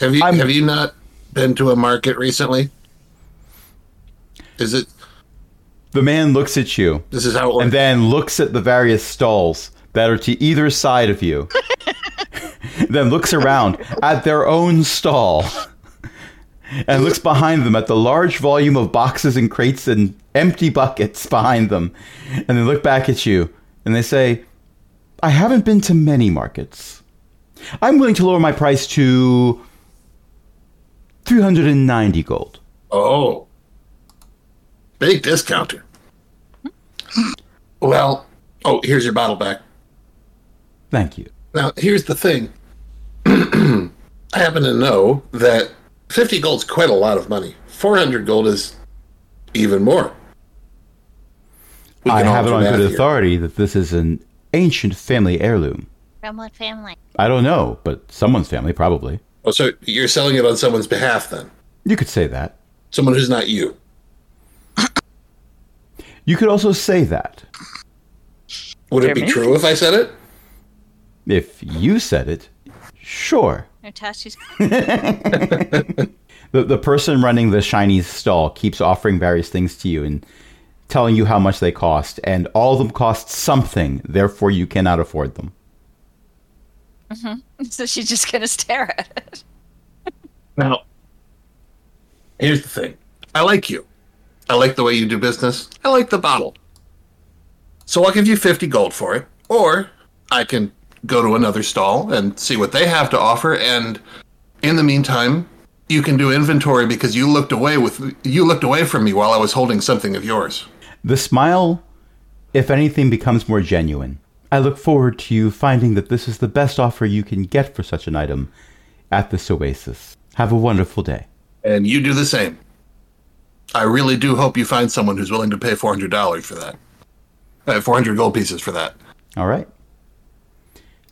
Have you I'm- have you not been to a market recently? Is it The man looks at you this is how it works? and then looks at the various stalls that are to either side of you. then looks around at their own stall and looks behind them at the large volume of boxes and crates and empty buckets behind them. And they look back at you and they say, I haven't been to many markets. I'm willing to lower my price to 390 gold. Oh. Big discounter. Hmm. Well, oh, here's your bottle back. Thank you. Now, here's the thing. I happen to know that 50 gold's quite a lot of money. 400 gold is even more. We I can all have it on math good here. authority that this is an ancient family heirloom. From what family? I don't know, but someone's family probably. Oh, so you're selling it on someone's behalf then? You could say that. Someone who's not you. You could also say that. Would it be true if I said it? If you said it, sure. Natasha's The, the person running the shiny stall keeps offering various things to you and telling you how much they cost, and all of them cost something, therefore you cannot afford them. Mm-hmm. so she's just gonna stare at it. Now, here's the thing. I like you. I like the way you do business. I like the bottle. So I'll give you 50 gold for it. Or I can go to another stall and see what they have to offer. And in the meantime, you can do inventory because you looked away with you looked away from me while I was holding something of yours. The smile, if anything, becomes more genuine. I look forward to you finding that this is the best offer you can get for such an item at this oasis. Have a wonderful day. And you do the same. I really do hope you find someone who's willing to pay $400 for that. Uh, 400 gold pieces for that. All right.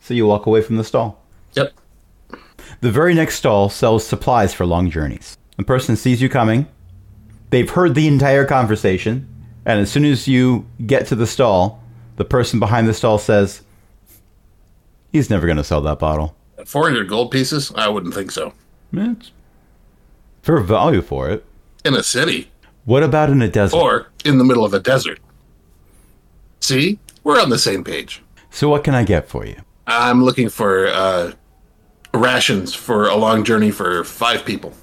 So you walk away from the stall. The very next stall sells supplies for long journeys. The person sees you coming. They've heard the entire conversation. And as soon as you get to the stall, the person behind the stall says, He's never going to sell that bottle. 400 gold pieces? I wouldn't think so. It's fair value for it. In a city. What about in a desert? or in the middle of a desert. See, we're on the same page. so what can I get for you? I'm looking for uh, rations for a long journey for five people.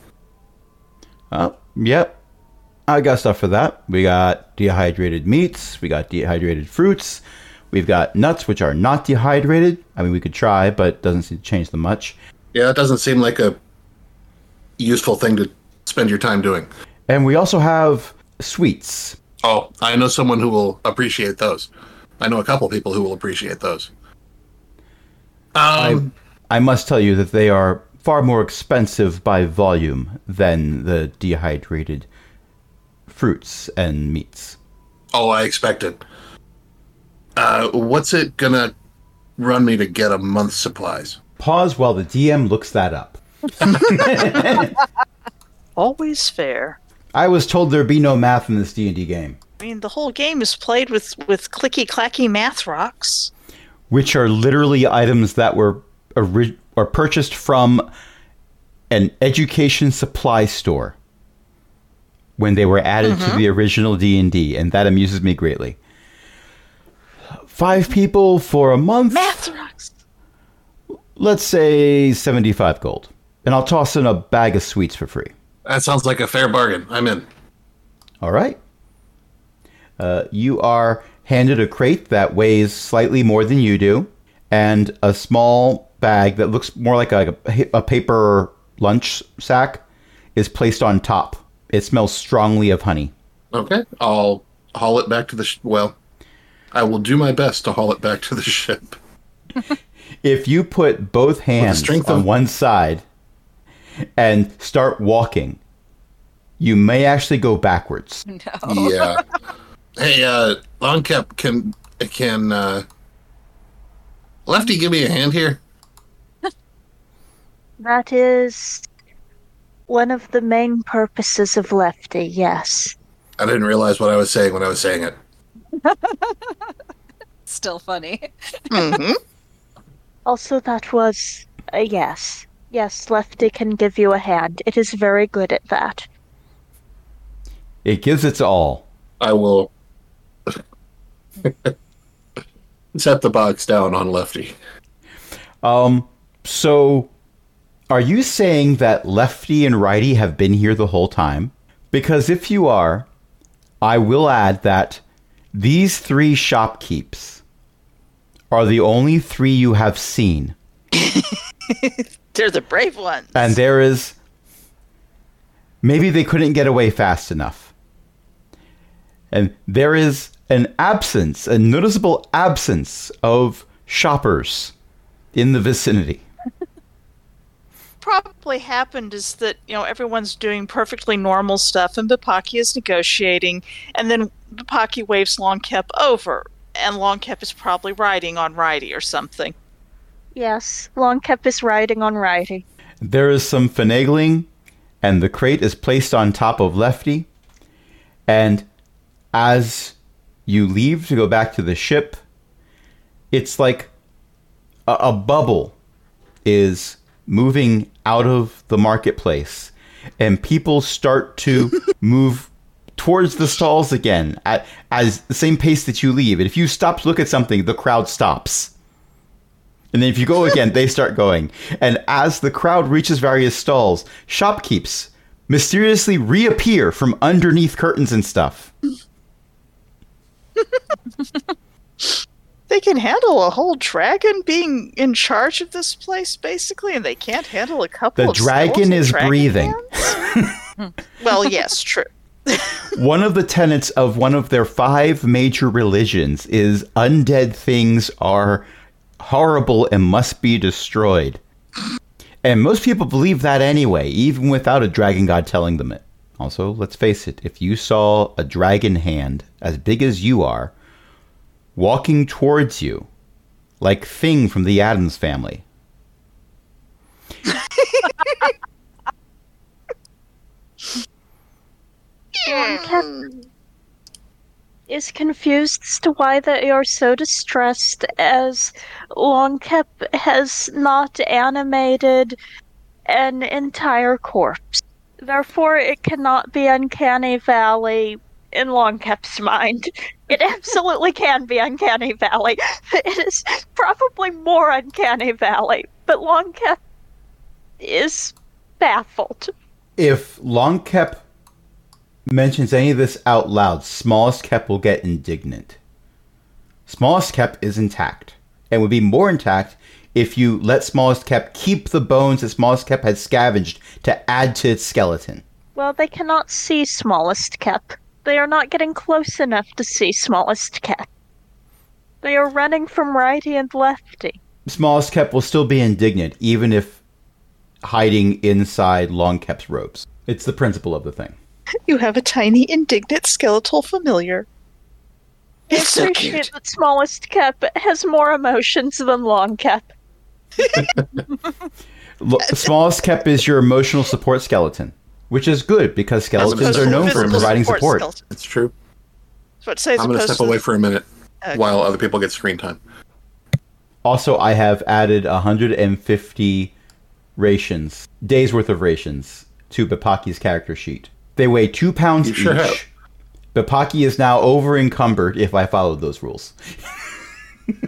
Oh, yep. I got stuff for that. We got dehydrated meats. We got dehydrated fruits. We've got nuts, which are not dehydrated. I mean, we could try, but it doesn't seem to change them much. Yeah, that doesn't seem like a useful thing to spend your time doing. And we also have sweets. Oh, I know someone who will appreciate those. I know a couple people who will appreciate those. Um, I must tell you that they are far more expensive by volume than the dehydrated fruits and meats. oh, I expected. Uh, what's it gonna run me to get a month's supplies? Pause while the DM looks that up. Always fair. I was told there'd be no math in this D&D game, I mean, the whole game is played with with clicky clacky math rocks. which are literally items that were ori- or purchased from an education supply store when they were added to the original D&D, and that amuses me greatly. Five people for a month. Math rocks. let's say 75 gold. And I'll toss in a bag of sweets for free. That sounds like a fair bargain. I'm in. All right. Uh, you are handed a crate that weighs slightly more than you do, and a small bag that looks more like a, a paper lunch sack is placed on top. It smells strongly of honey. Okay, I'll haul it back to the. Sh- well, I will do my best to haul it back to the ship. If you put both hands strength on of- one side and start walking, you may actually go backwards. No. Yeah. hey, uh, Longkep, can can uh, Lefty give me a hand here? That is one of the main purposes of Lefty, yes. I didn't realize what I was saying when I was saying it. Still funny. hmm Also, that was a yes. Yes, Lefty can give you a hand. It is very good at that. It gives its all. I will set the box down on Lefty. Um, so are you saying that lefty and righty have been here the whole time? Because if you are, I will add that these three shopkeeps are the only three you have seen. They're the brave ones. And there is. Maybe they couldn't get away fast enough. And there is an absence, a noticeable absence of shoppers in the vicinity. Probably happened is that you know everyone's doing perfectly normal stuff and Bapaki is negotiating and then Bapaki waves Longkep over and Longkep is probably riding on Righty or something. Yes, Longkep is riding on Righty. There is some finagling, and the crate is placed on top of Lefty. And as you leave to go back to the ship, it's like a, a bubble is moving out of the marketplace, and people start to move towards the stalls again at as the same pace that you leave. And if you stop to look at something, the crowd stops. And then if you go again, they start going. And as the crowd reaches various stalls, shopkeeps mysteriously reappear from underneath curtains and stuff. They can handle a whole dragon being in charge of this place basically and they can't handle a couple The of dragon is dragon breathing. Hmm. well, yes, true. One of the tenets of one of their five major religions is undead things are horrible and must be destroyed. And most people believe that anyway, even without a dragon god telling them it. Also, let's face it, if you saw a dragon hand as big as you are walking towards you, like Thing from the Addams family, Longkep is confused as to why they are so distressed as Longkep has not animated an entire corpse. Therefore, it cannot be Uncanny Valley in Long Longkep's mind. It absolutely can be Uncanny Valley. It is probably more Uncanny Valley, but Long Longkep is baffled. if Longkep mentions any of this out loud, Smallest Kep will get indignant. Smallest Kep is intact and would be more intact if you let Smallest Kep keep the bones that Smallest Kep had scavenged to add to its skeleton. Well, they cannot see Smallest Kep. They are not getting close enough to see Smallest Kep. They are running from righty and lefty. Smallest Kep will still be indignant even if hiding inside Longkep's robes. It's the principle of the thing. You have a tiny indignant skeletal familiar. I It's so appreciate cute. that Smallest Kep has more emotions than Longkep. L- Smallest Kep is your emotional support skeleton, which is good because skeletons are known for providing support. skeleton. It's true. So it says I'm going to step away the- for a minute Okay. while other people get screen time. Also, I have added 150 rations, days worth of rations, to Bapaki's character sheet. They weigh two pounds You sure each. have. Bapaki is now over encumbered if I followed those rules.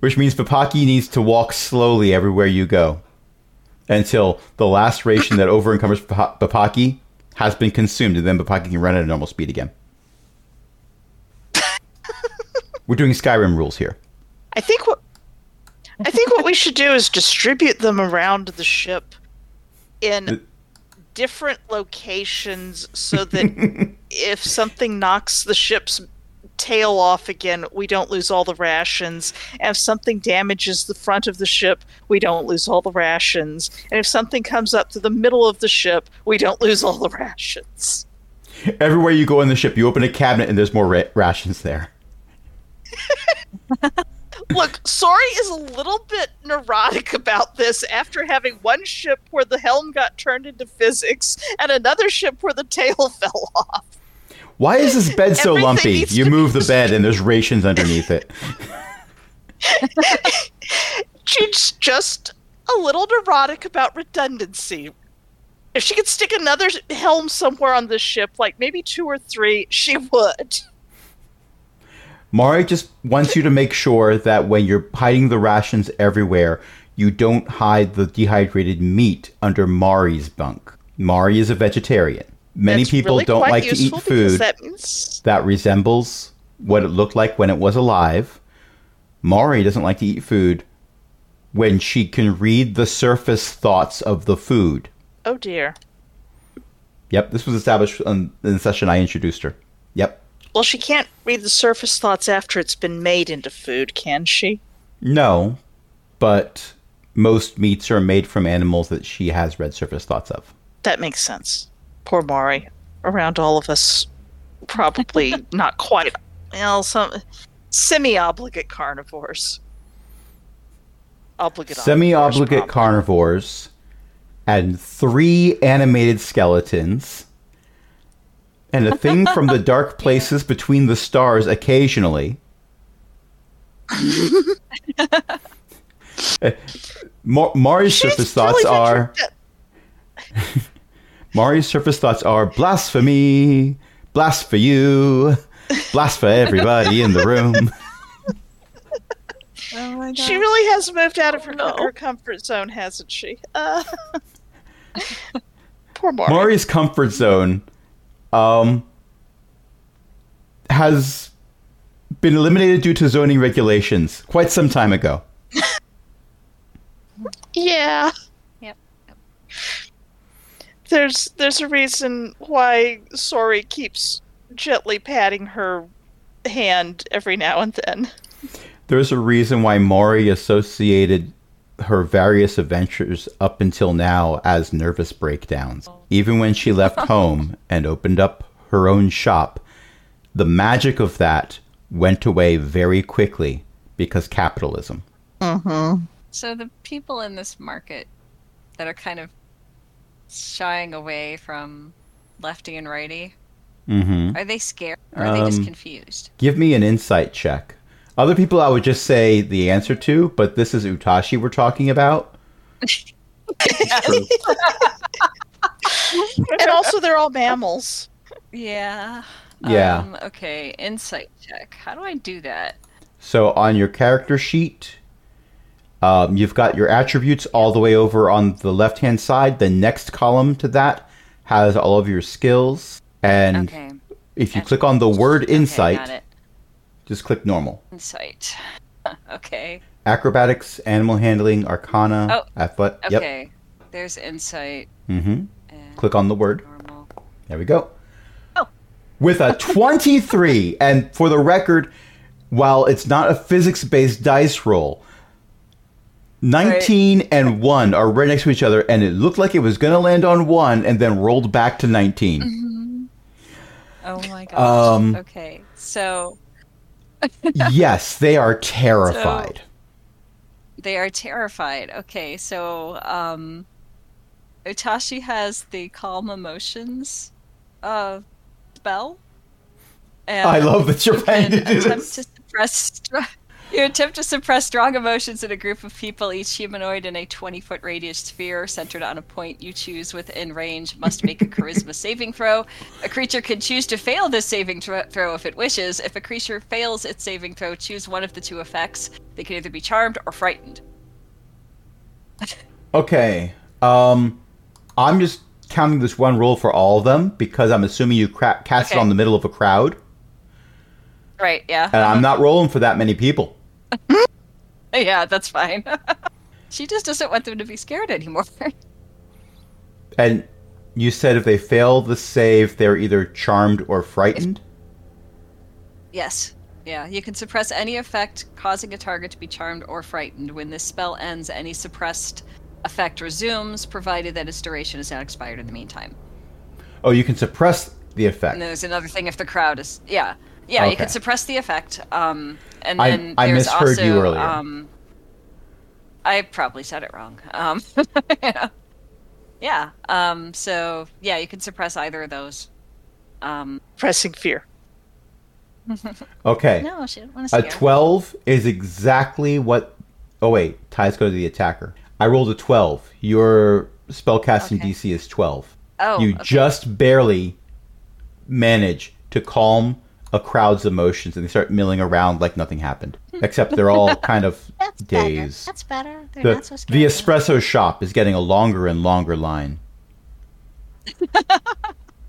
Which means Bapaki needs to walk slowly everywhere you go until the last ration that over encumbers Bapaki has been consumed, and then Bapaki can run at a normal speed again. We're doing Skyrim rules here. I think what I think what we should do is distribute them around the ship in different locations so that if something knocks the ship's tail off again, we don't lose all the rations. And if something damages the front of the ship, we don't lose all the rations. And if something comes up to the middle of the ship, we don't lose all the rations. Everywhere you go in the ship, you open a cabinet and there's more ra- rations there. Look, Sori is a little bit neurotic about this after having one ship where the helm got turned into physics and another ship where the tail fell off. Why is this bed so lumpy? You move the bed and there's rations underneath it. She's just a little neurotic about redundancy. If she could stick another helm somewhere on this ship, like maybe two or three, she would. Mari just wants you to make sure that when you're hiding the rations everywhere, you don't hide the dehydrated meat under Mari's bunk. Mari is a vegetarian. Many That's people really don't like to eat food That means that resembles what it looked like when it was alive. Mari doesn't like to eat food when she can read the surface thoughts of the food. oh dear. Yep, this was established in in the session I introduced her. Yep. Well, she can't read the surface thoughts after it's been made into food, can she? No, but most meats are made from animals that she has read surface thoughts of. That makes sense. Poor Mari. Around all of us, probably not quite. Well, some semi-obligate carnivores. Obligate. Semi obligate omnivores, probably. carnivores and three animated skeletons. And a thing from the dark places between the stars occasionally. Uh, Mar- Mari's She's surface thoughts really are ventured- Mari's surface thoughts are blasphemy, blast for you, blast for everybody in the room. Oh my God. She really has moved out of her, no. her comfort zone, hasn't she? Uh, poor Mari. Mari's comfort zone um, has been eliminated due to zoning regulations quite some time ago. Yeah. Yep. There's there's a reason why Sori keeps gently patting her hand every now and then. There's a reason why Maury associated her various adventures up until now as nervous breakdowns. Even when she left home and opened up her own shop, the magic of that went away very quickly because capitalism. Mm-hmm. So the people in this market that are kind of shying away from lefty and righty, Mm-hmm. are they scared or are they just Um, confused? Give me an insight check. Other people I would just say the answer to, but this is Utashi we're talking about. And also they're all mammals. Yeah. Yeah. Um, okay, insight check. How do I do that? So on your character sheet, um, you've got your attributes all the way over on the left hand side. The next column to that has all of your skills. And Okay. if you click on the word insight, it. just click normal. Insight. okay. Acrobatics, animal handling, arcana, Oh, athlet. Yep. Okay. There's insight Mm-hmm. Click on the word. normal. There we go. Oh. With a 23, and for the record, while it's not a physics based dice roll, 19 and 1 are right next to each other, and it looked like it was going to land on 1 and then rolled back to 19. Oh my gosh. Um, okay. So yes, they are terrified. they are terrified. Okay, so um Utashi has the calm emotions uh spell. And I love that you're you planning to do attempt this. to suppress str- you attempt to suppress strong emotions in a group of people, each humanoid in a 20 foot radius sphere centered on a point you choose within range must make a charisma saving throw. A creature can choose to fail this saving thr- throw if it wishes. If a creature fails its saving throw, choose one of the two effects. They can either be charmed or frightened. Okay. Um, I'm just counting this one roll for all of them because I'm assuming you cra- cast it on the middle of a crowd, Right, yeah. and I'm not rolling for that many people. yeah, that's fine. she just doesn't want them to be scared anymore. And you said if they fail the save, they're either charmed or frightened. Yes. Yeah, you can suppress any effect causing a target to be charmed or frightened. When this spell ends, any suppressed effect resumes, provided that its duration is not expired in the meantime. Oh, you can suppress the effect. And there's another thing if the crowd is. Yeah. Yeah, you Okay. can suppress the effect. Um, and then I there's misheard also, you earlier. Um, I probably said it wrong. Um, yeah. yeah. Um, so yeah, you can suppress either of those. Um, Pressing fear. Okay. no, she didn't want to A scare. 12 is exactly what. Oh, wait. Ties go to the attacker. I rolled a 12. Your spellcasting Okay. DC is 12. Oh, you okay. just barely manage to calm a crowd's emotions and they start milling around like nothing happened. Except they're all kind of That's better. dazed. That's better. They're The, not so scary. the espresso shop is getting a longer and longer line.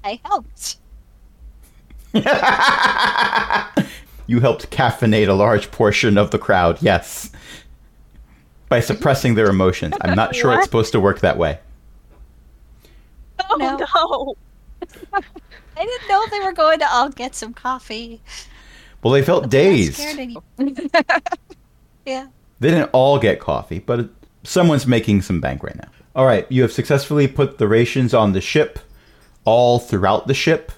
I helped. you helped caffeinate a large portion of the crowd, yes. By suppressing their emotions. I'm not sure it's supposed to work that way. Oh No. no. I didn't know they were going to all get some coffee. Well, they felt dazed. yeah. They didn't all get coffee, but someone's making some bank right now. All right, you have successfully put the rations on the ship, all throughout the ship.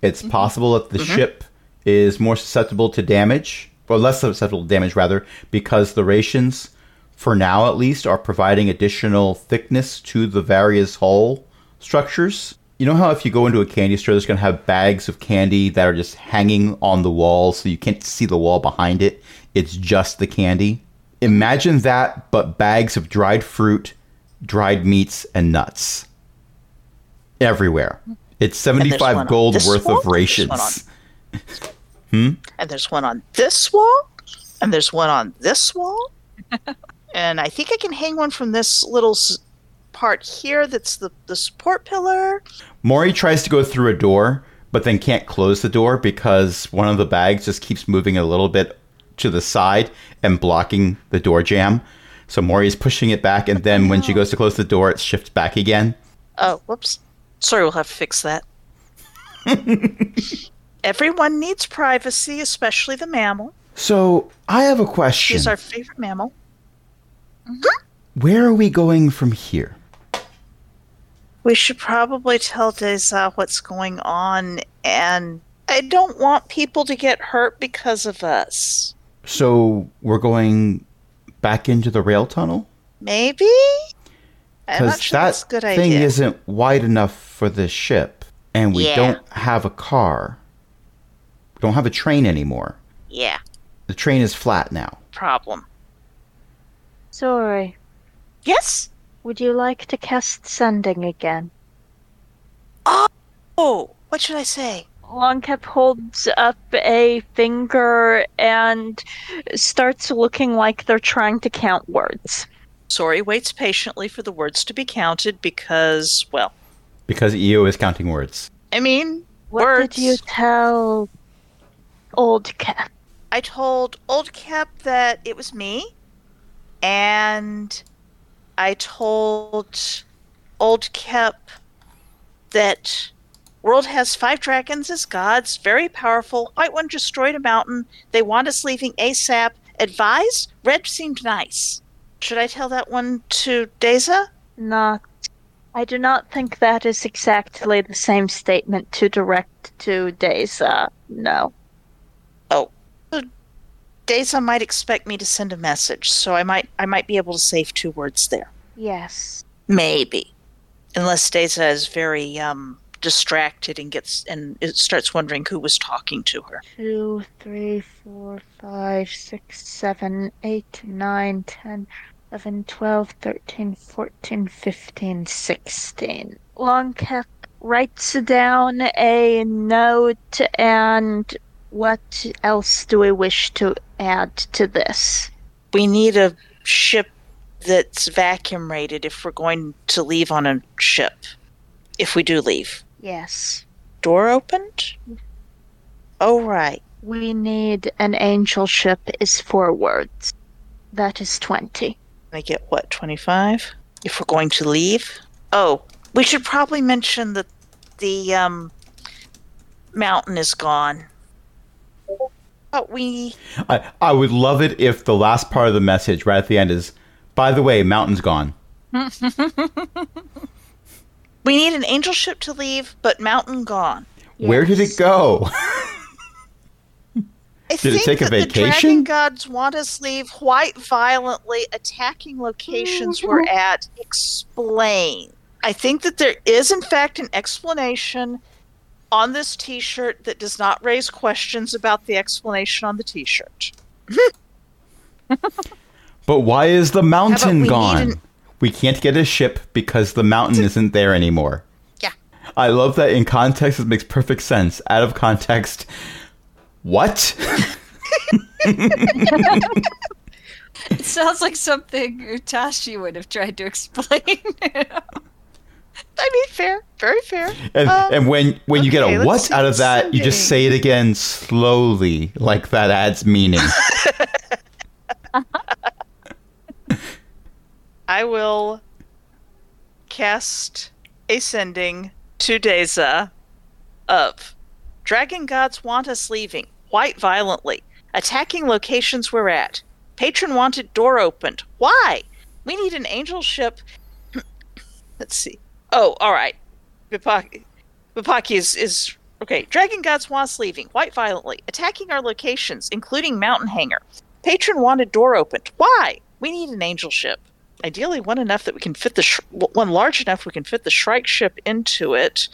It's mm-hmm. possible that the mm-hmm. ship is more susceptible to damage, or less susceptible to damage, rather, because the rations, for now at least, are providing additional thickness to the various hull structures. You know how if you go into a candy store, there's going to have bags of candy that are just hanging on the wall so you can't see the wall behind it? It's just the candy. Imagine that, but bags of dried fruit, dried meats, and nuts. Everywhere. It's 75 gold worth wall, of there's one rations. Hmm? And there's one on this wall, and there's one on this wall. and I think I can hang one from this little s- part here that's the, the support pillar. Maury tries to go through a door, but then can't close the door because one of the bags just keeps moving a little bit to the side and blocking the door jam. So Maury is pushing it back, and then when she oh, goes to close the door, it shifts back again. Oh, whoops. Sorry, we'll have to fix that. Everyone needs privacy, especially the mammal. So I have a question. She's our favorite mammal. Where are we going from here? We should probably tell Deza what's going on, and I don't want people to get hurt because of us. So we're going back into the rail tunnel? Maybe? Because sure that that's a good thing idea. isn't wide enough for this ship, and we Yeah. don't have a car. We don't have a train anymore. yeah, The train is flat now. problem. Sorry. Yes? Would you like to cast sending again? Oh, what should I say? Longkep holds up a finger and starts looking like they're trying to count words. Sori waits patiently for the words to be counted because, well, Because Io is counting words. I mean, What words. did you tell Old Kep? I told Old Kep that it was me, and I told Old Kep that world has five dragons as gods, very powerful. White one destroyed a mountain. They want us leaving ASAP. Advise? Red seemed nice. Should I tell that one to Deza? Not. I do not think that is exactly the same statement to direct to Deza. No. Deza might expect me to send a message, so I might I might be able to save two words there. Yes. Maybe. Unless Deza is very um distracted and gets and it starts wondering who was talking to her. Two, three, four, five, six, seven, eight, nine, ten, eleven, twelve, thirteen, fourteen, fifteen, sixteen. Longkep writes down a note and what else do we wish to add to this? We need a ship that's vacuum rated if we're going to leave on a ship. If we do leave. Yes. Door opened? Oh right. We need an angel ship is four words. That is twenty. I get what, twenty five? If we're going to leave? Oh, we should probably mention that the um mountain is gone. But we I, I would love it if the last part of the message right at the end is, by the way, mountain's gone. we need an angel ship to leave, but mountain gone. Where did it go? I Did it take a that the vacation? dragon gods want us leave quite violently, attacking locations we're mm-hmm. at. Explain. I think that there is, in fact, an explanation on this T-shirt that does not raise questions about the explanation on the T-shirt. But why is the mountain we gone? an- We can't get a ship because the mountain isn't there anymore. Yeah. I love that in context it makes perfect sense. Out of context, what? It sounds like something Utashi would have tried to explain. I mean, fair, very fair. And, Um, and when when you get a what out of that, you just say it again slowly, like that adds meaning. I will cast ascending to Deza of Dragon gods want us leaving, quite violently, attacking locations we're at. Patron wanted door opened. Why? We need an angel ship. Let's see. Oh, all right. Bipaki is, is okay. Dragon gods want us leaving, quite violently, attacking our locations, including Mountain Hanger. Patron wanted door opened. Why? We need an angel ship ideally one enough that we can fit the sh- one large enough we can fit the Shrike ship into it,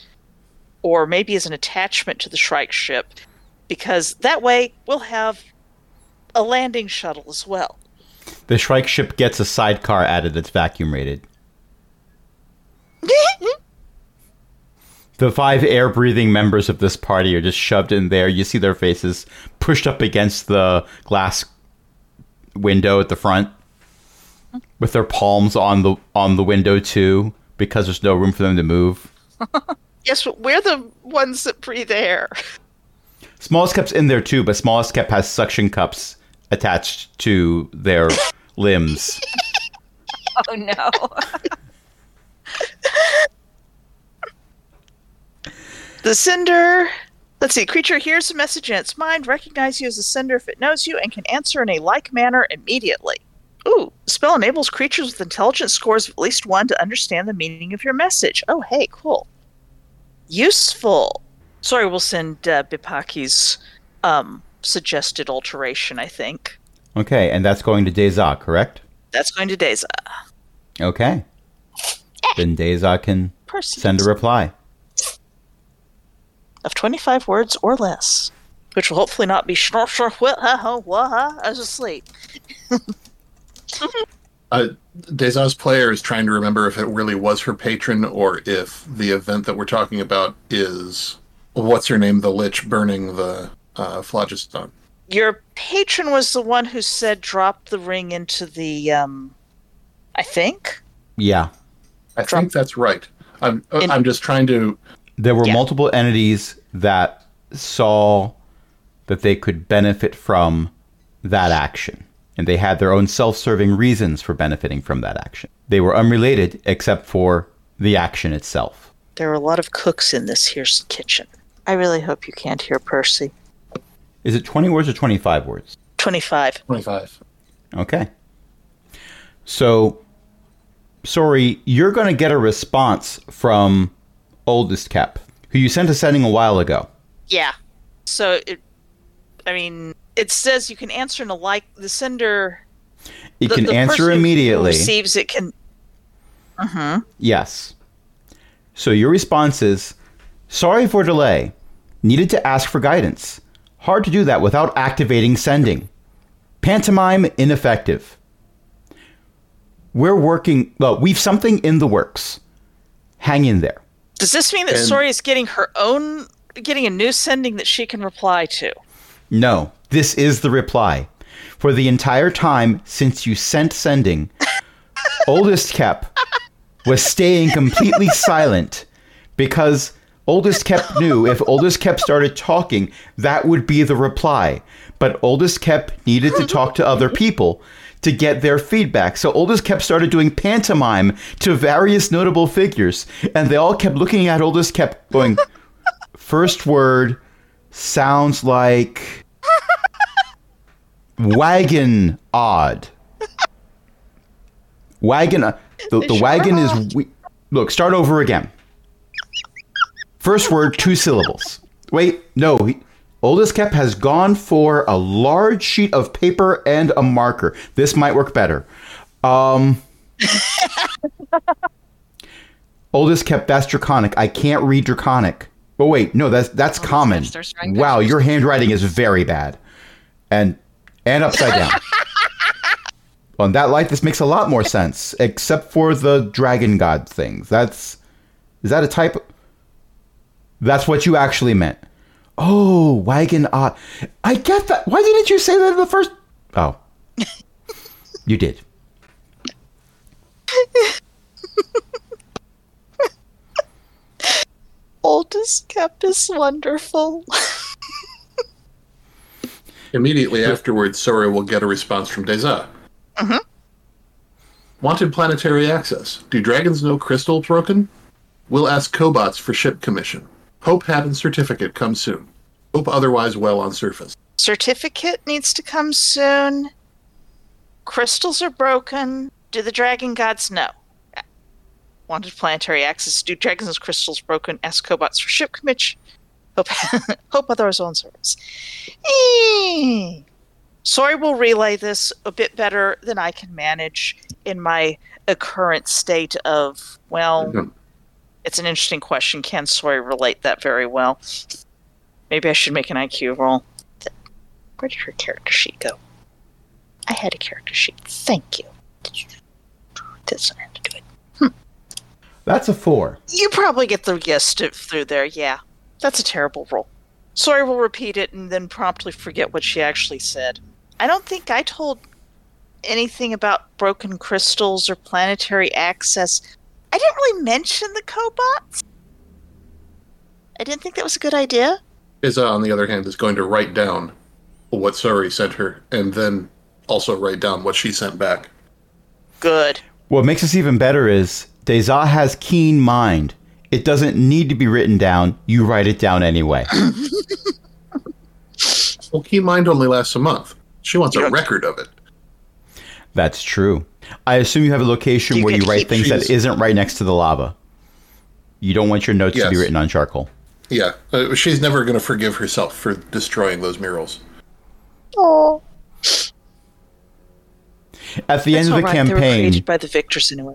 or maybe as an attachment to the Shrike ship, because that way we'll have a landing shuttle as well. the Shrike ship gets a sidecar added that's vacuum rated. The five air breathing members of this party are just shoved in there. You see their faces pushed up against the glass window at the front with their palms on the on the window too because there's no room for them to move. yes, but we're the ones that breathe air. Smallest Kep's in there too, but Smallest Kep has suction cups attached to their limbs. oh no. The sender. Let's see. Creature hears the message in its mind, recognize you as a sender if it knows you, and can answer in a like manner immediately. Ooh, spell enables creatures with intelligence scores of at least one to understand the meaning of your message. Oh, hey, cool. Useful. Sori, we'll send uh, Bipaki's um, suggested alteration, I think. Okay, and that's going to Deza, correct? That's going to Deza. Okay. Then Deza can Percy. send a reply. of 25 words or less, which will hopefully not be snor snor wha ha ha wha ha. I was asleep. Uh, Deza's player is trying to remember if it really was her patron or if the event that we're talking about is what's her name, the lich burning the uh, phlogiston. Your patron was the one who said drop the ring into the, um, I think. Yeah. I think that's right. I'm uh, In- I'm just trying to. There were Yeah. multiple entities that saw that they could benefit from that action. And they had their own self serving reasons for benefiting from that action. They were unrelated except for the action itself. There are a lot of cooks in this here's kitchen. I really hope you can't hear Percy. Is it 20 words or 25 words? 25. 25. Okay. So, Sori, you're going to get a response from Oldest Kep, who you sent a sending a while ago. Yeah. So, it, I mean, it says you can answer in a like, the sender. It the- can the answer immediately. receives it can. Mm-hmm. Yes. So your response is sorry for delay. Needed to ask for guidance. Hard to do that without activating sending. Pantomime ineffective. We're working, well, we've something in the works. Hang in there. Does this mean that And- Sori is getting her own, getting a new sending that she can reply to? No, this is the reply. For the entire time since you sent sending, Oldest Kep was staying completely silent because Oldest Kep knew if Oldest Kep started talking, that would be the reply. But Oldest Kep needed to talk to other people to get their feedback. So Oldest Kep started doing pantomime to various notable figures, and they all kept looking at Oldest Kep going, first word sounds like wagon odd. Wagon. uh, The, the sure wagon are. is. We, look, start over again. First word, two syllables. Wait, no. Oldest Kep has gone for a large sheet of paper and a marker. This might work better. Um, oldest Kep, that's draconic. I can't read draconic. But wait, no, that's that's Oldest common. Kep's their strength Wow, your handwriting is very bad, and and upside down. On that light, this makes a lot more sense, except for the dragon god things. That's is that a type? That's what you actually meant. Oh, wagon odd. I get that. Why didn't you say that in the first? Oh, you did. Oldest Kep is wonderful. Immediately afterwards, Sori will get a response from Deza. Mhm. Wanted planetary access. Do dragons know crystal broken? We'll ask Cobots for ship commission. Hope hat and certificate come soon. Hope otherwise well on surface. Certificate needs to come soon. Crystals are broken. Do the dragon gods know? Wanted planetary access. Do dragons' crystals broken? Ask cobots for ship commission. Hope, hope otherwise well on service. Eh. Sori, will relay this a bit better than I can manage in my current state of, well, Mhm. It's an interesting question. Can Sori relate that very well? Maybe I should make an IQ roll. Where did her character sheet go? I had a character sheet. Thank you. This I had to do it. Hmm. That's a four. You probably get the gist through there. Yeah, that's a terrible roll. Sori, we'll repeat it and then promptly forget what she actually said. I don't think I told anything about broken crystals or planetary access. I didn't really mention the cobots. I didn't think that was a good idea. Deza, on the other hand, is going to write down what Sori sent her and then also write down what she sent back. Good. What makes this even better is Deza has keen mind. It doesn't need to be written down. You write it down anyway. Well, keen Mind only lasts a month. She wants a record of it. That's true. I assume you have a location You where you write things that these. isn't right next to the lava. You don't want your notes to be written on charcoal. Yeah, uh, she's never going to forgive herself for destroying those murals. Oh, At the end of the They were campaign, created by the victors anyway.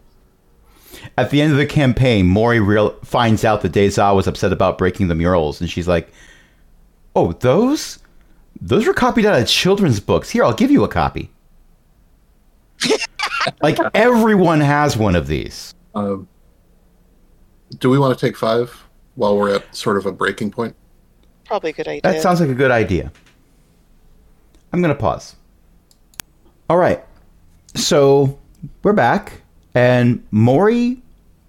at the end of the campaign, Mori real finds out that Deza was upset about breaking the murals, and she's like, "Oh, those, those were copied out of children's books. Here, I'll give you a copy." Like everyone has one of these. Um, do we want to take five while we're at sort of a breaking point? Probably a good idea. That sounds like a good idea. I'm going to pause. All right. So we're back, and Maury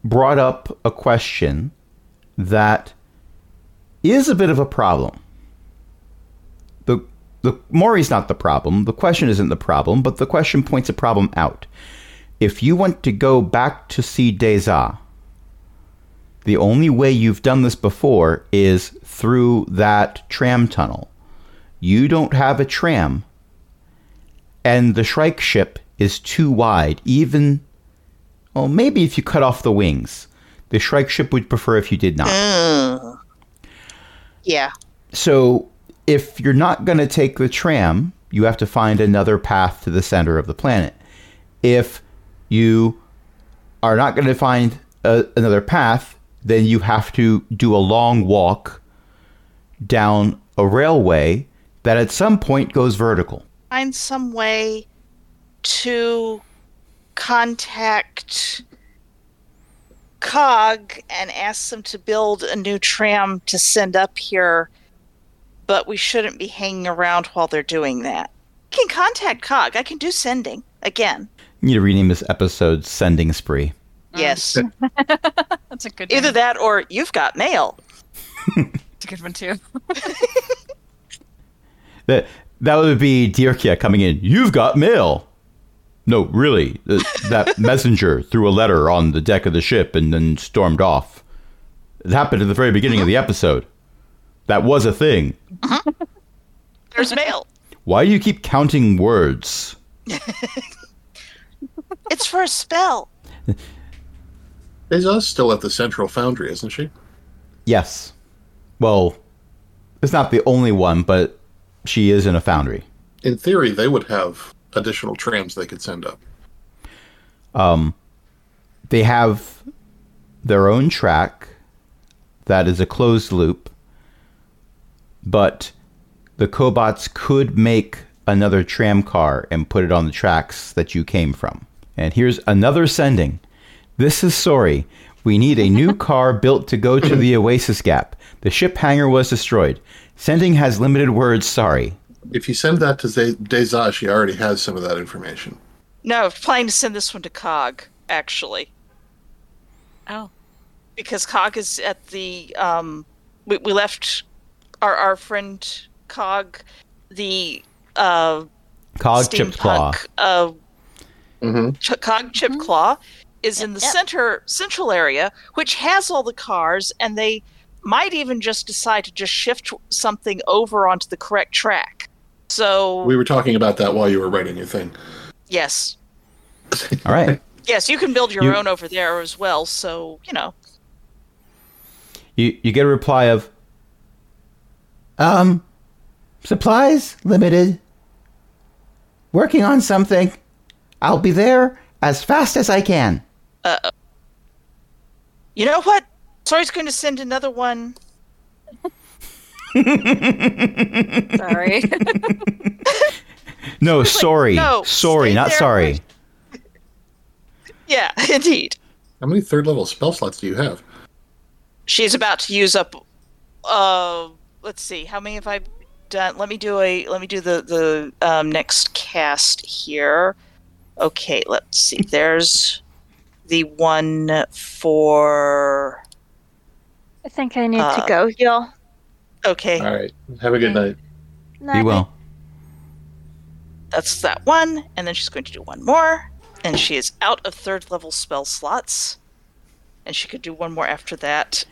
brought up a question that is a bit of a problem. The Maury's not the problem. The question isn't the problem, but the question points a problem out. If you want to go back to see Deza, the only way you've done this before is through that tram tunnel. You don't have a tram, and the Shrike ship is too wide. Even, well, maybe if you cut off the wings, the Shrike ship would prefer if you did not. Mm. Yeah. So, if you're not going to take the tram, you have to find another path to the center of the planet. If you are not going to find a, another path, then you have to do a long walk down a railway that at some point goes vertical. Find some way to contact COG and ask them to build a new tram to send up here, but we shouldn't be hanging around while they're doing that. I can contact COG. I can do sending again. You need to rename this episode Sending Spree. Oh, yes. That's a good Either one. that or you've got mail. That's a good one too. That that would be Dirkia coming in. You've got mail. No, really, that messenger threw a letter on the deck of the ship and then stormed off. It happened at the very beginning of the episode. That was a thing. There's mail. Why do you keep counting words? It's for a spell. Deza's still at the Central Foundry, isn't she? Yes. Well, It's not the only one, but she is in a foundry. In theory, they would have additional trams they could send up. Um, They have their own track that is a closed loop, but the cobots could make another tram car and put it on the tracks that you came from. And here's another sending. This is Sori. We need a new car built to go to the Oasis Gap. The ship hangar was destroyed. Sending has limited words, sorry. If you send that to Ze- Deza, she already has some of that information. No, I was planning to send this one to Cog, actually. Oh. because Cog is at the um we, we left our our friend Cog the uh Cog chipped claw. steampunk uh hmm Ch- Cog Chip Claw is in the yep. center central area which has all the cars and they might even just decide to just shift something over onto the correct track. So We were talking about that while you were writing your thing. yes. All right. Yes, you can build your You- own over there as well, so, you know. You you get a reply of Um supplies limited. Working on something. I'll be there as fast as I can. Uh, you know what? Sori's going to send another one Sorry. No, sorry. no, sorry, not there. sorry. Yeah, indeed. How many third level spell slots do you have? She's about to use up. Uh, let's see. How many have I done? Let me do a. Let me do the the um, next cast here. Okay, let's see. There's the one for. I think I need Uh, to go, y'all. Okay, All right. Have a good night. Be Night. well. that's that one, and then she's going to do one more, and she is out of third level spell slots, and she could do one more after that.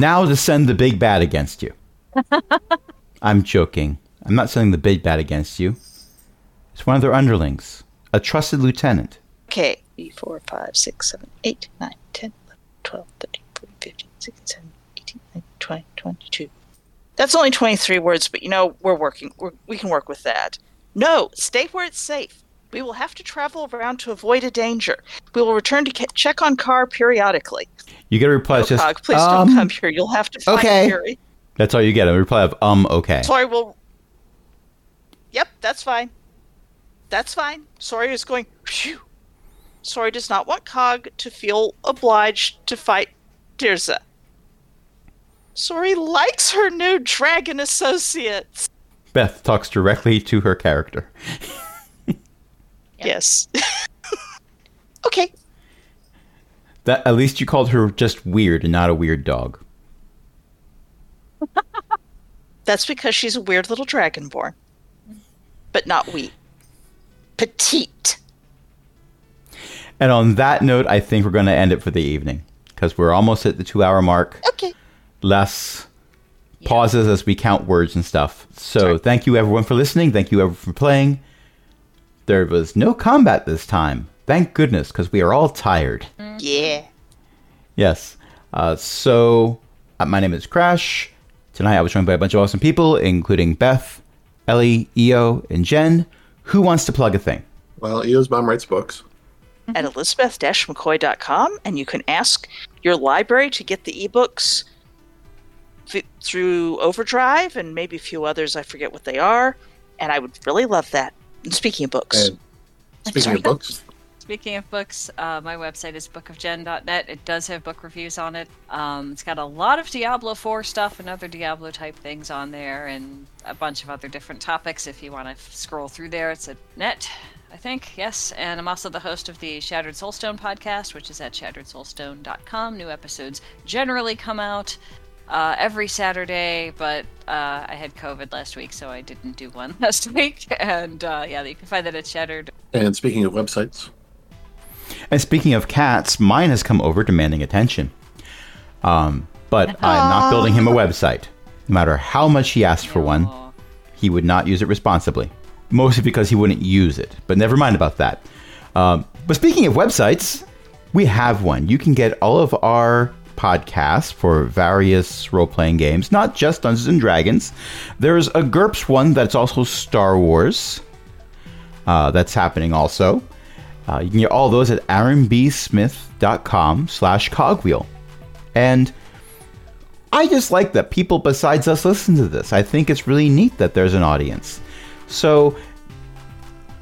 Now to send the big bad against you. I'm joking. I'm not sending the big bad against you. It's one of their underlings, a trusted lieutenant. Okay. 3, 4, 5, 6, 7, 8, 9, 10, 11, 12, 13, 14, 15, 16, 17, 18, 19, 20, 22. That's only 23 words, but you know, we're working. We're, we can work with that. No, stay where it's safe. We will have to travel around to avoid a danger. We will return to check on car periodically. You get a reply that's just, Cog, please um, don't come here. You'll have to find okay. Fury. That's all you get. A reply of, um, okay. Sorry, we'll. Yep, that's fine. That's fine. Sori is going. Phew. Sori does not want Cog to feel obliged to fight Dirza. Sori likes her new dragon associates. Beth talks directly to her character. Yes. okay. That At least you called her just weird and not a weird dog. That's because she's a weird little dragonborn. But not wee. Petite. And on that note, I think we're going to end it for the evening because we're almost at the two hour mark. Okay. Less pauses as we count words and stuff. So thank you everyone for listening. Thank you everyone for playing. There was no combat this time. Thank goodness because we are all tired. Yeah. Yes. Uh, so uh, my name is Crash. Tonight I was joined by a bunch of awesome people, including Beth, Ellie, Io, and Jen. Who wants to plug a thing? Well, Io's mom writes books. at elizabeth-mccoy.com and you can ask your library to get the ebooks f- through overdrive and maybe a few others i forget what they are and i would really love that and speaking of books And speaking of books, Speaking of books, uh, my website is bookofgen.net. It does have book reviews on it. Um, it's got a lot of Diablo 4 stuff and other Diablo type things on there, and a bunch of other different topics. If you want to f- scroll through there, it's at net, I think. Yes, and I'm also the host of the Shattered Soulstone podcast, which is at shatteredsoulstone.com. New episodes generally come out uh, every Saturday, but uh, I had COVID last week, so I didn't do one last week. And uh, yeah, you can find that at Shattered. and speaking of websites, And speaking of cats, mine has come over demanding attention. Um, but I'm not building him a website. No matter how much he asked for one, he would not use it responsibly. Mostly because he wouldn't use it. But never mind about that. Um, but speaking of websites, we have one. You can get all of our podcasts for various role playing games, not just Dungeons and Dragons. There's a GURPS one that's also Star Wars. Uh, that's happening also. Uh, you can get all those at aaronbsmith.com slash cogwheel. And I just like that people besides us listen to this. I think it's really neat that there's an audience. So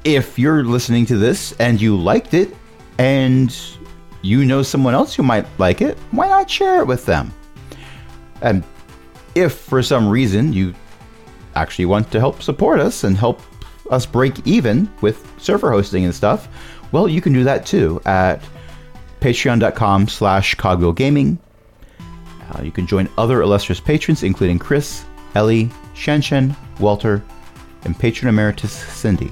if you're listening to this and you liked it and you know someone else who might like it, why not share it with them? And if for some reason you actually want to help support us and help us break even with server hosting and stuff, well, you can do that too at patreon.com slash cogwheelgaming. Uh, you can join other illustrious patrons, including Chris, Ellie, Shenshen, Walter, and patron emeritus Cindy.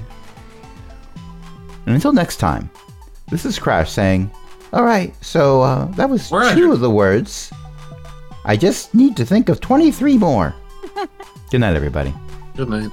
And until next time, this is Crash saying, All right, so uh, that was We're two of the words. I just need to think of 23 more. Good night, everybody. Good night.